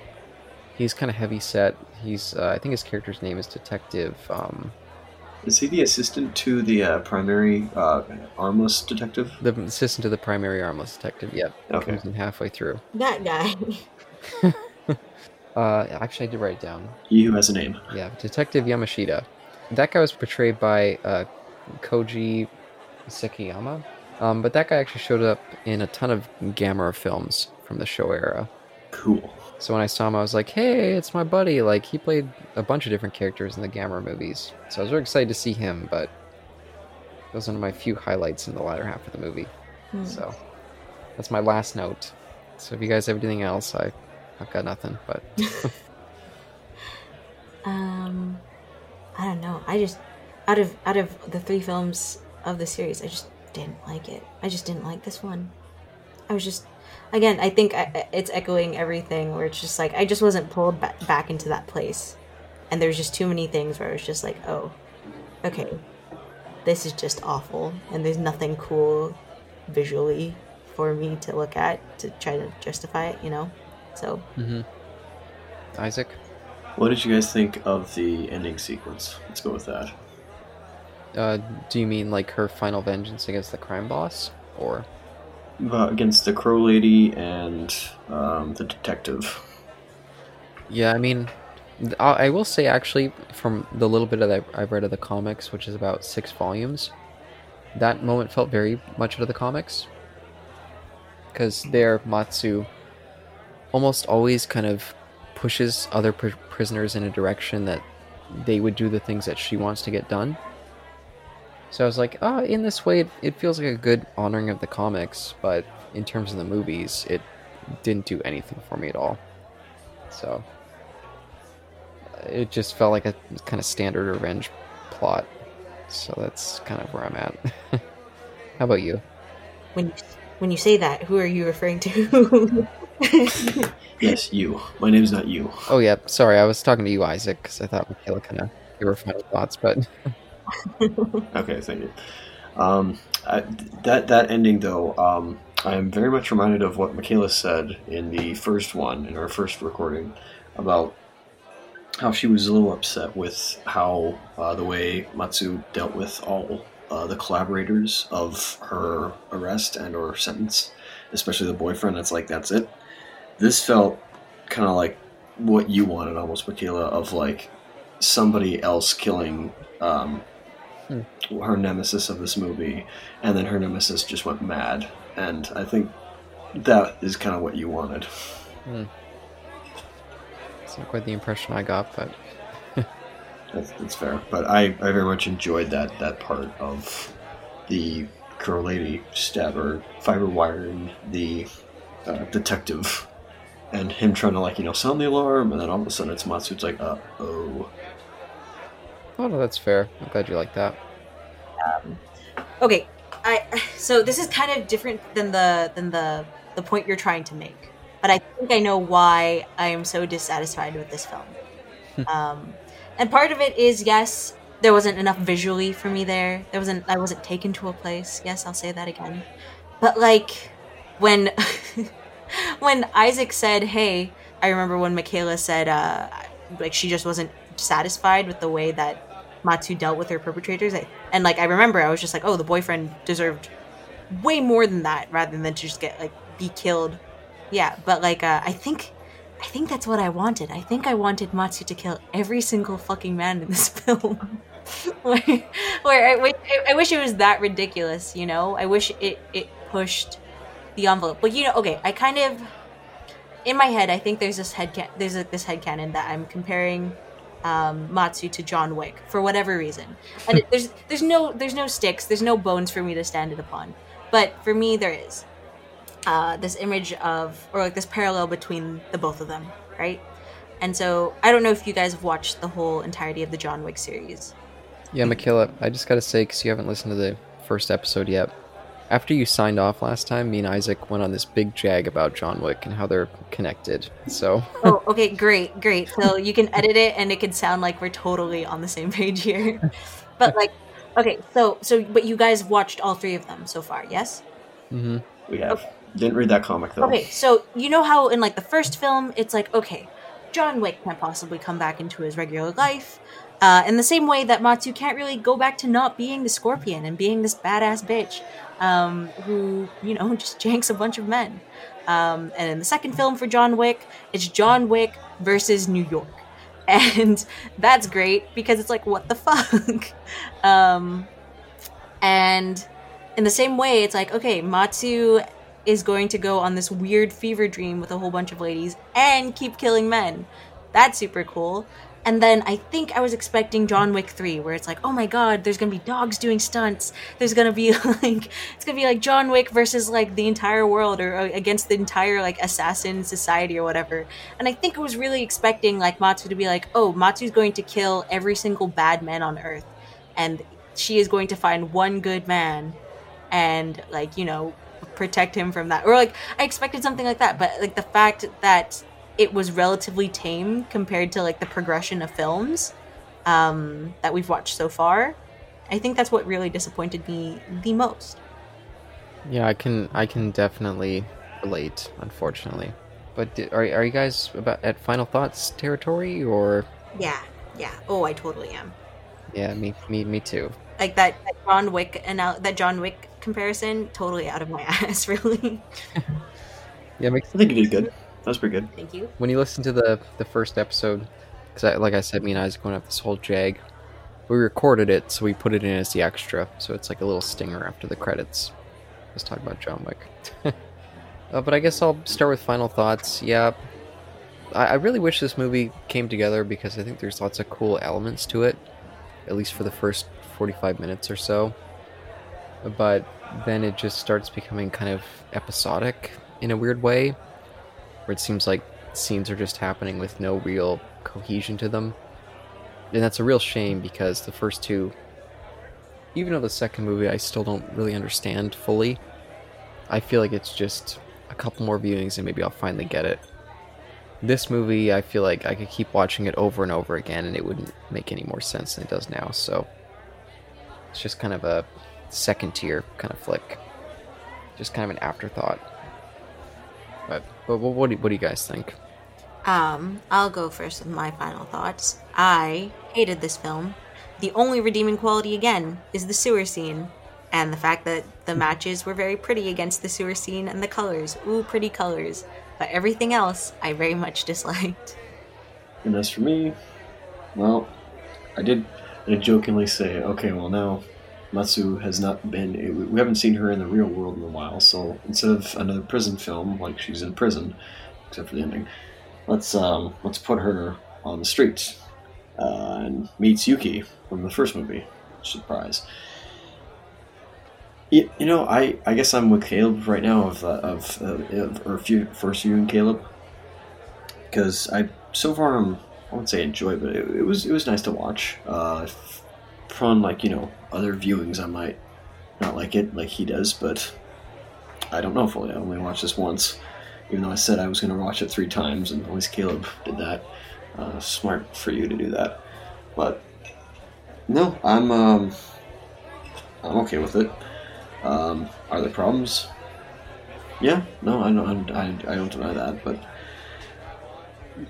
He's kind of heavy set. He's uh, I think his character's name is Detective. Um, Is he the assistant to the uh, primary uh, armless detective? the assistant to the primary armless detective. Yep. Okay. Comes in halfway through. that guy. Uh, actually, I did write it down. He who has a name. Yeah, Detective Yamashita. That guy was portrayed by uh, Koji Sekiyama. Um, but that guy actually showed up in a ton of Gamera films from the Showa era. Cool. So when I saw him, I was like, "Hey, it's my buddy!" Like he played a bunch of different characters in the Gamera movies, so I was very excited to see him. But it was one of my few highlights in the latter half of the movie. Hmm. So that's my last note. So if you guys have anything else, I I've got nothing. But Um, I don't know. I just out of out of the three films of the series, I just didn't like it. I just didn't like this one. I was just again. I think I, I- it's echoing everything where it's just like I just wasn't pulled ba- back into that place, and there's just too many things where I was just like, oh, okay, this is just awful, and there's nothing cool visually for me to look at to try to justify it. You know, so Mhm. Isaac, What did you guys think of the ending sequence? Let's go with that. uh, do you mean like her final vengeance against the crime boss, or Uh, against the Crow Lady and um, the detective. Yeah, I mean, I will say actually, from the little bit that I've- I've read of the comics, which is about six volumes, that moment felt very much out of the comics. Because there, Matsu almost always kind of pushes other pr- prisoners in a direction that they would do the things that she wants to get done. So I was like, ah, in this way, it, it feels like a good honoring of the comics, but in terms of the movies, it didn't do anything for me at all. So it just felt like a kind of standard revenge plot. So that's kind of where I'm at. How about you? when you, when you say that, who are you referring to? Yes, you. My name's not you. Oh yeah, sorry, I was talking to you, Isaac, because I thought Mhicaella kind of gave her final thoughts, but Okay, thank you. Um, I, that that ending though, um, I am very much reminded of what Mhicaella said in the first one, in our first recording, about how she was a little upset with how uh, the way Matsu dealt with all uh, the collaborators of her arrest and or sentence, especially the boyfriend. It's like that's it. This felt kind of like what you wanted, almost, Mhicaella, of like somebody else killing um, her nemesis of this movie, and then her nemesis just went mad. And I think that is kind of what you wanted. it's not quite the impression I got. But That's, that's fair. But I, I very much enjoyed that that part of the Crow Lady stabber fiber wiring the uh, detective and him trying to like you know sound the alarm, and then all of a sudden it's Matsu. It's like, uh oh. Oh no, that's fair. I'm glad you like that. okay, I so this is kind of different than the than the the point you're trying to make, but I think I know why I am so dissatisfied with this film. um, and part of it is yes, there wasn't enough visually for me there. There wasn't I wasn't taken to a place. Yes, I'll say that again. But like when when Isaac said, "Hey," I remember when Mhicaella said, uh, like she just wasn't satisfied with the way that Matsu dealt with her perpetrators. I, and like I remember, I was just like, "Oh, the boyfriend deserved way more than that, rather than to just get like be killed." Yeah, but like uh, I think. I think that's what I wanted. I think I wanted Matsu to kill every single fucking man in this film. where, where I, wish, I wish it was that ridiculous, you know? I wish it, it pushed the envelope. But you know, okay, I kind of in my head, I think there's this head can- there's a, this head that I'm comparing um, Matsu to John Wick for whatever reason. And it- there's there's no there's no sticks, there's no bones for me to stand it upon. But for me, there is uh, this image of or like this parallel between the both of them, right? And so I don't know if you guys have watched the whole entirety of the John Wick series. Yeah, Mhicaella, I just gotta say, because you haven't listened to the first episode yet, after you signed off last time, me and Isaac went on this big jag about John Wick and how they're connected. So, oh, okay, great, great. So you can edit it, and it can sound like we're totally on the same page here. But like, okay, so so but you guys watched all three of them so far, yes? hmm We have didn't read that comic though. Okay, so you know how in like the first film, it's like okay, John Wick can't possibly come back into his regular life. Uh, in the same way that Matsu can't really go back to not being the Scorpion and being this badass bitch um, who, you know, just janks a bunch of men. Um, and in the second film for John Wick, it's John Wick versus New York. And that's great because it's like, what the fuck? um, and in the same way, it's like, okay, Matsu is going to go on this weird fever dream with a whole bunch of ladies and keep killing men. That's super cool. And then I think I was expecting John Wick 3, where it's like, oh my god, there's gonna be dogs doing stunts. There's gonna be like, it's gonna be like John Wick versus like the entire world or uh, against the entire like assassin society or whatever. And I think I was really expecting like Matsu to be like, oh, Matsu's going to kill every single bad man on earth. And she is going to find one good man and like, you know, protect him from that. Or like, I expected something like that. But like the fact that it was relatively tame compared to like the progression of films um, that we've watched so far. I think that's what really disappointed me the most. Yeah, I can I can definitely relate, unfortunately. But di- are are you guys about at final thoughts territory or? Yeah, yeah. Oh, I totally am. Yeah, me me me too. Like that, that John Wick and that John Wick comparison, totally out of my ass, really. yeah, makes I think you did good. That was pretty good. Thank you. when you listen to the the first episode, because like I said, me and Isaac went up this whole jag. We recorded it, so we put it in as the extra, so it's like a little stinger after the credits. Let's talk about John Wick. uh, but I guess I'll start with final thoughts. Yeah, I, I really wish this movie came together because I think there's lots of cool elements to it, at least for the first 45 minutes or so. But then it just starts becoming kind of episodic in a weird way where it seems like scenes are just happening with no real cohesion to them. And that's a real shame because the first two, even though the second movie I still don't really understand fully, I feel like it's just a couple more viewings and maybe I'll finally get it. This movie, I feel like I could keep watching it over and over again and it wouldn't make any more sense than it does now, so it's just kind of a second tier kind of flick. Just kind of an afterthought. But, but what, what, do, what do you guys think? Um, I'll go first with my final thoughts. I hated this film. The only redeeming quality again is the sewer scene and the fact that the matches were very pretty against the sewer scene and the colors. Ooh, pretty colors. But everything else I very much disliked. And as for me, well, I did, I did jokingly say, okay, well now Matsu has not been. We haven't seen her in the real world in a while, so instead of another prison film like she's in prison, except for the ending, let's um, let's put her on the streets uh, and meets Yuki from the first movie. Surprise. You, you know, I, I guess I'm with Caleb right now of uh, of, uh, of or few, first and Caleb because I so far I'm I won't say enjoy, but it, it was it was nice to watch. Uh, from like you know other viewings, I might not like it like he does, but I don't know fully. I only watched this once, even though I said I was going to watch it three times, and least Caleb did that. Uh, smart for you to do that, but no, I'm um, I'm okay with it. Um, are there problems? Yeah, no, I don't. I, I don't deny that, but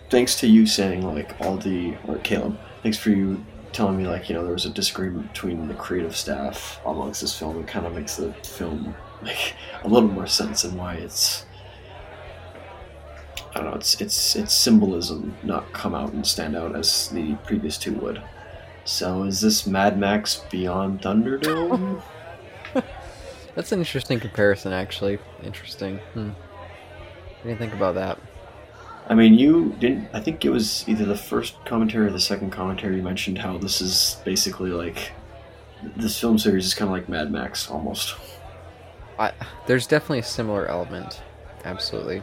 thanks to you saying like all the or Caleb, thanks for you telling me like you know there was a disagreement between the creative staff amongst this film. It kind of makes the film make a little more sense and why it's I don't know. It's it's it's symbolism not come out and stand out as the previous two would. So is this Mad Max Beyond Thunderdome? That's an interesting comparison, actually. Interesting. Hmm. What do you think about that? I mean, you didn't. I think it was either the first commentary or the second commentary. You mentioned how this is basically like this film series is kind of like Mad Max almost. I, there's definitely a similar element, absolutely.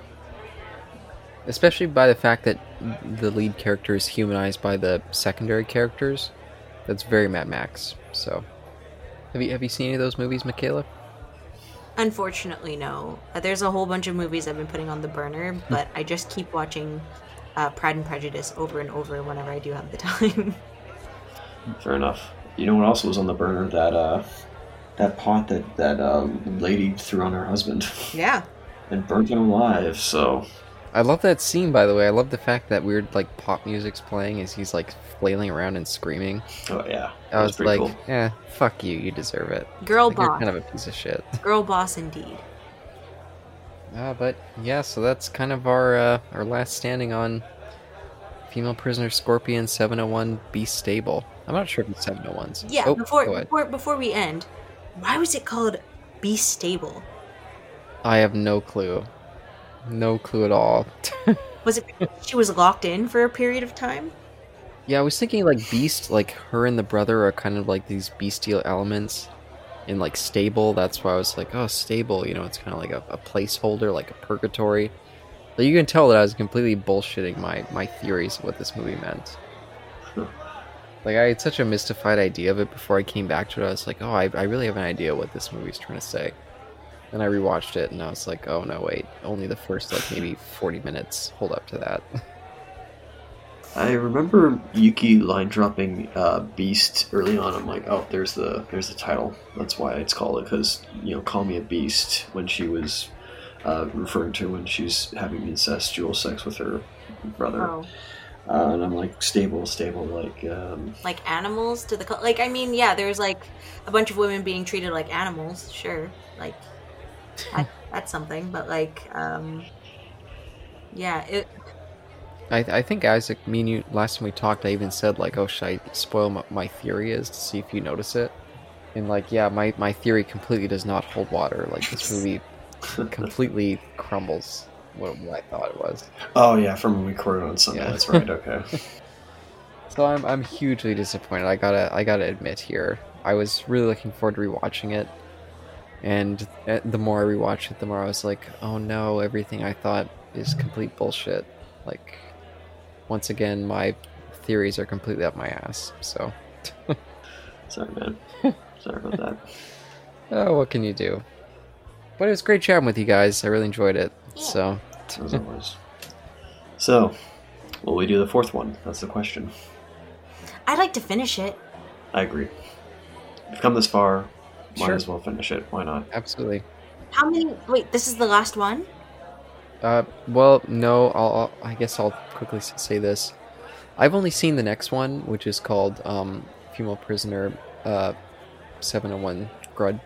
Especially by the fact that the lead character is humanized by the secondary characters. That's very Mad Max. So, have you have you seen any of those movies, Mhicaella? Unfortunately, no. Uh, there's a whole bunch of movies I've been putting on the burner, but I just keep watching uh, Pride and Prejudice over and over whenever I do have the time. Fair enough. You know what else was on the burner? That uh, that pot that that uh, lady threw on her husband yeah. and burnt him alive. So I love that scene, by the way. I love the fact that weird like pop music's playing as he's like flailing around and screaming. oh yeah, I that was pretty like, cool. yeah, fuck you, you deserve it. Girl Like, you're boss. kind of a piece of shit. Girl boss indeed. Uh, but yeah, so that's kind of our uh, our last standing on female prisoner Scorpion 701 Beast Stable. I'm not sure if it's 701s. Yeah, Oh, before before before we end, why was it called Beast Stable? I have no clue. No clue at all. Was it because she was locked in for a period of time? yeah, I was thinking like Beast, like her and the brother are kind of like these bestial elements in like stable. That's why I was like, oh, stable. You know, it's kind of like a, a placeholder, like a purgatory. But you can tell that I was completely bullshitting my my theories of what this movie meant. Like I had such a mystified idea of it before I came back to it. I was like, oh, I, I really have an idea what this movie's trying to say. And I rewatched it, and I was like, oh no, wait, only the first like maybe forty minutes hold up to that. I remember Yuki line dropping uh, Beast early on. I'm like, oh, there's the there's the title. That's why it's called it because you know, call me a beast when she was uh, referring to when she's having incestual sex with her brother. Oh. Uh, and I'm like, stable, stable, like um, Like animals to the co- like. I mean, yeah, there's like a bunch of women being treated like animals. Sure, like that, that's something. But like, um, yeah, it. I, I think Isaac, me and you, last time we talked, I even said like, oh, should I spoil my, my theory is to see if you notice it? And like, yeah, my, my theory completely does not hold water. Like this movie completely crumbles what, what I thought it was. oh yeah, from when we recorded on Sunday. Yeah. That's right. Okay. So I'm I'm hugely disappointed. I gotta I gotta admit here, I was really looking forward to rewatching it, and uh, the more I rewatched it, the more I was like, oh no, everything I thought is complete bullshit. Like, once again, my theories are completely up my ass. So, Sorry, man. Sorry about that. oh, what can you do? But it was great chatting with you guys. I really enjoyed it. So, As always. So, will we do the fourth one? That's the question. I'd like to finish it. I agree. We've come this far. Might Sure. as well finish it. Why not? absolutely. How many? Wait, this is the last one. Uh, well, no, I'll, I'll, I guess I'll quickly say this. I've only seen the next one, which is called um, Female Prisoner uh, 701 Grud.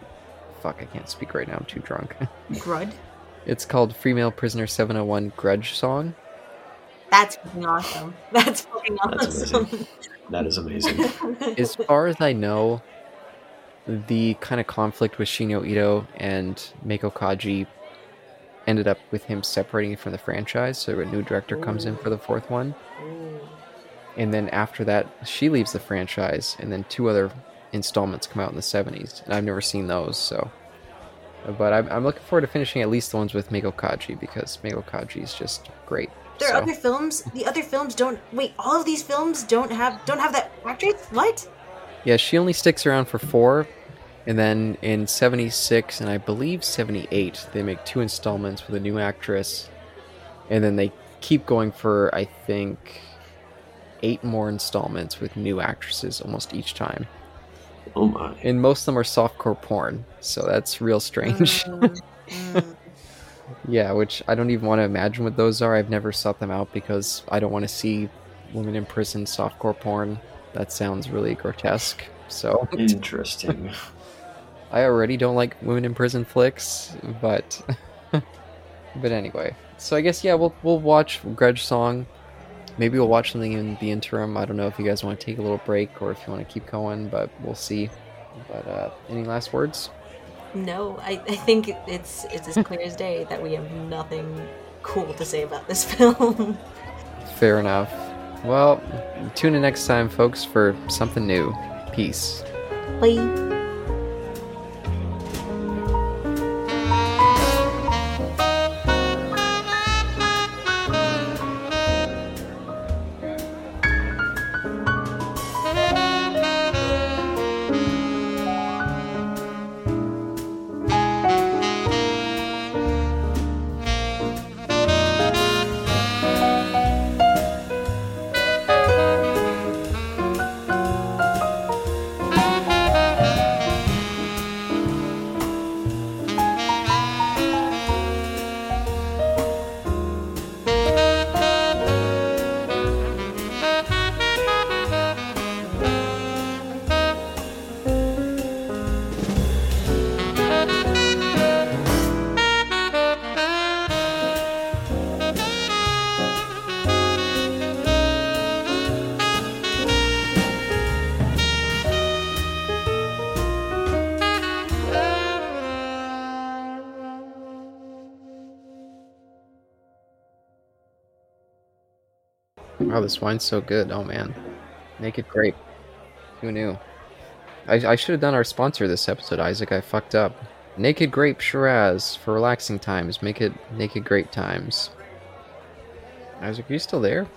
Fuck, I can't speak right now. I'm too drunk. Grud. it's called Female Prisoner 701 Grudge Song. That's fucking awesome. That's fucking That's awesome. That is amazing. As far as I know, the kind of conflict with Shunya Ito and Meiko Kaji ended up with him separating from the franchise, so a new director comes in for the fourth one. and then after that she leaves the franchise and then two other installments come out in the 70s and i've never seen those so but i'm, I'm looking forward to finishing at least the ones with Meiko Kaji because Meiko Kaji is just great There are so- other films. The other films don't. Wait, all of these films don't have don't have that actress. What? Yeah she only sticks around for four and then in 76 and i believe 78 they make two installments with a new actress and then they keep going for i think eight more installments with new actresses almost each time oh my. and most of them are softcore porn so that's real strange Mm, mm. yeah which i don't even want to imagine what those are i've never sought them out because i don't want to see women in prison softcore porn that sounds really grotesque so Interesting. i already don't like women in prison flicks but but anyway so i guess yeah we'll we'll watch grudge song maybe we'll watch something in the interim i don't know if you guys want to take a little break or if you want to keep going but we'll see but uh any last words No, I, I think it's it's as clear as day that we have nothing cool to say about this film. Fair enough. Well, tune in next time, folks, for something new. Peace. Bye. Wine's so good. Oh man. Naked Grape. Who knew? I, I should have done our sponsor this episode, Isaac. I fucked up. Naked Grape Shiraz for relaxing times. Make it Naked Grape times. Isaac, are you still there?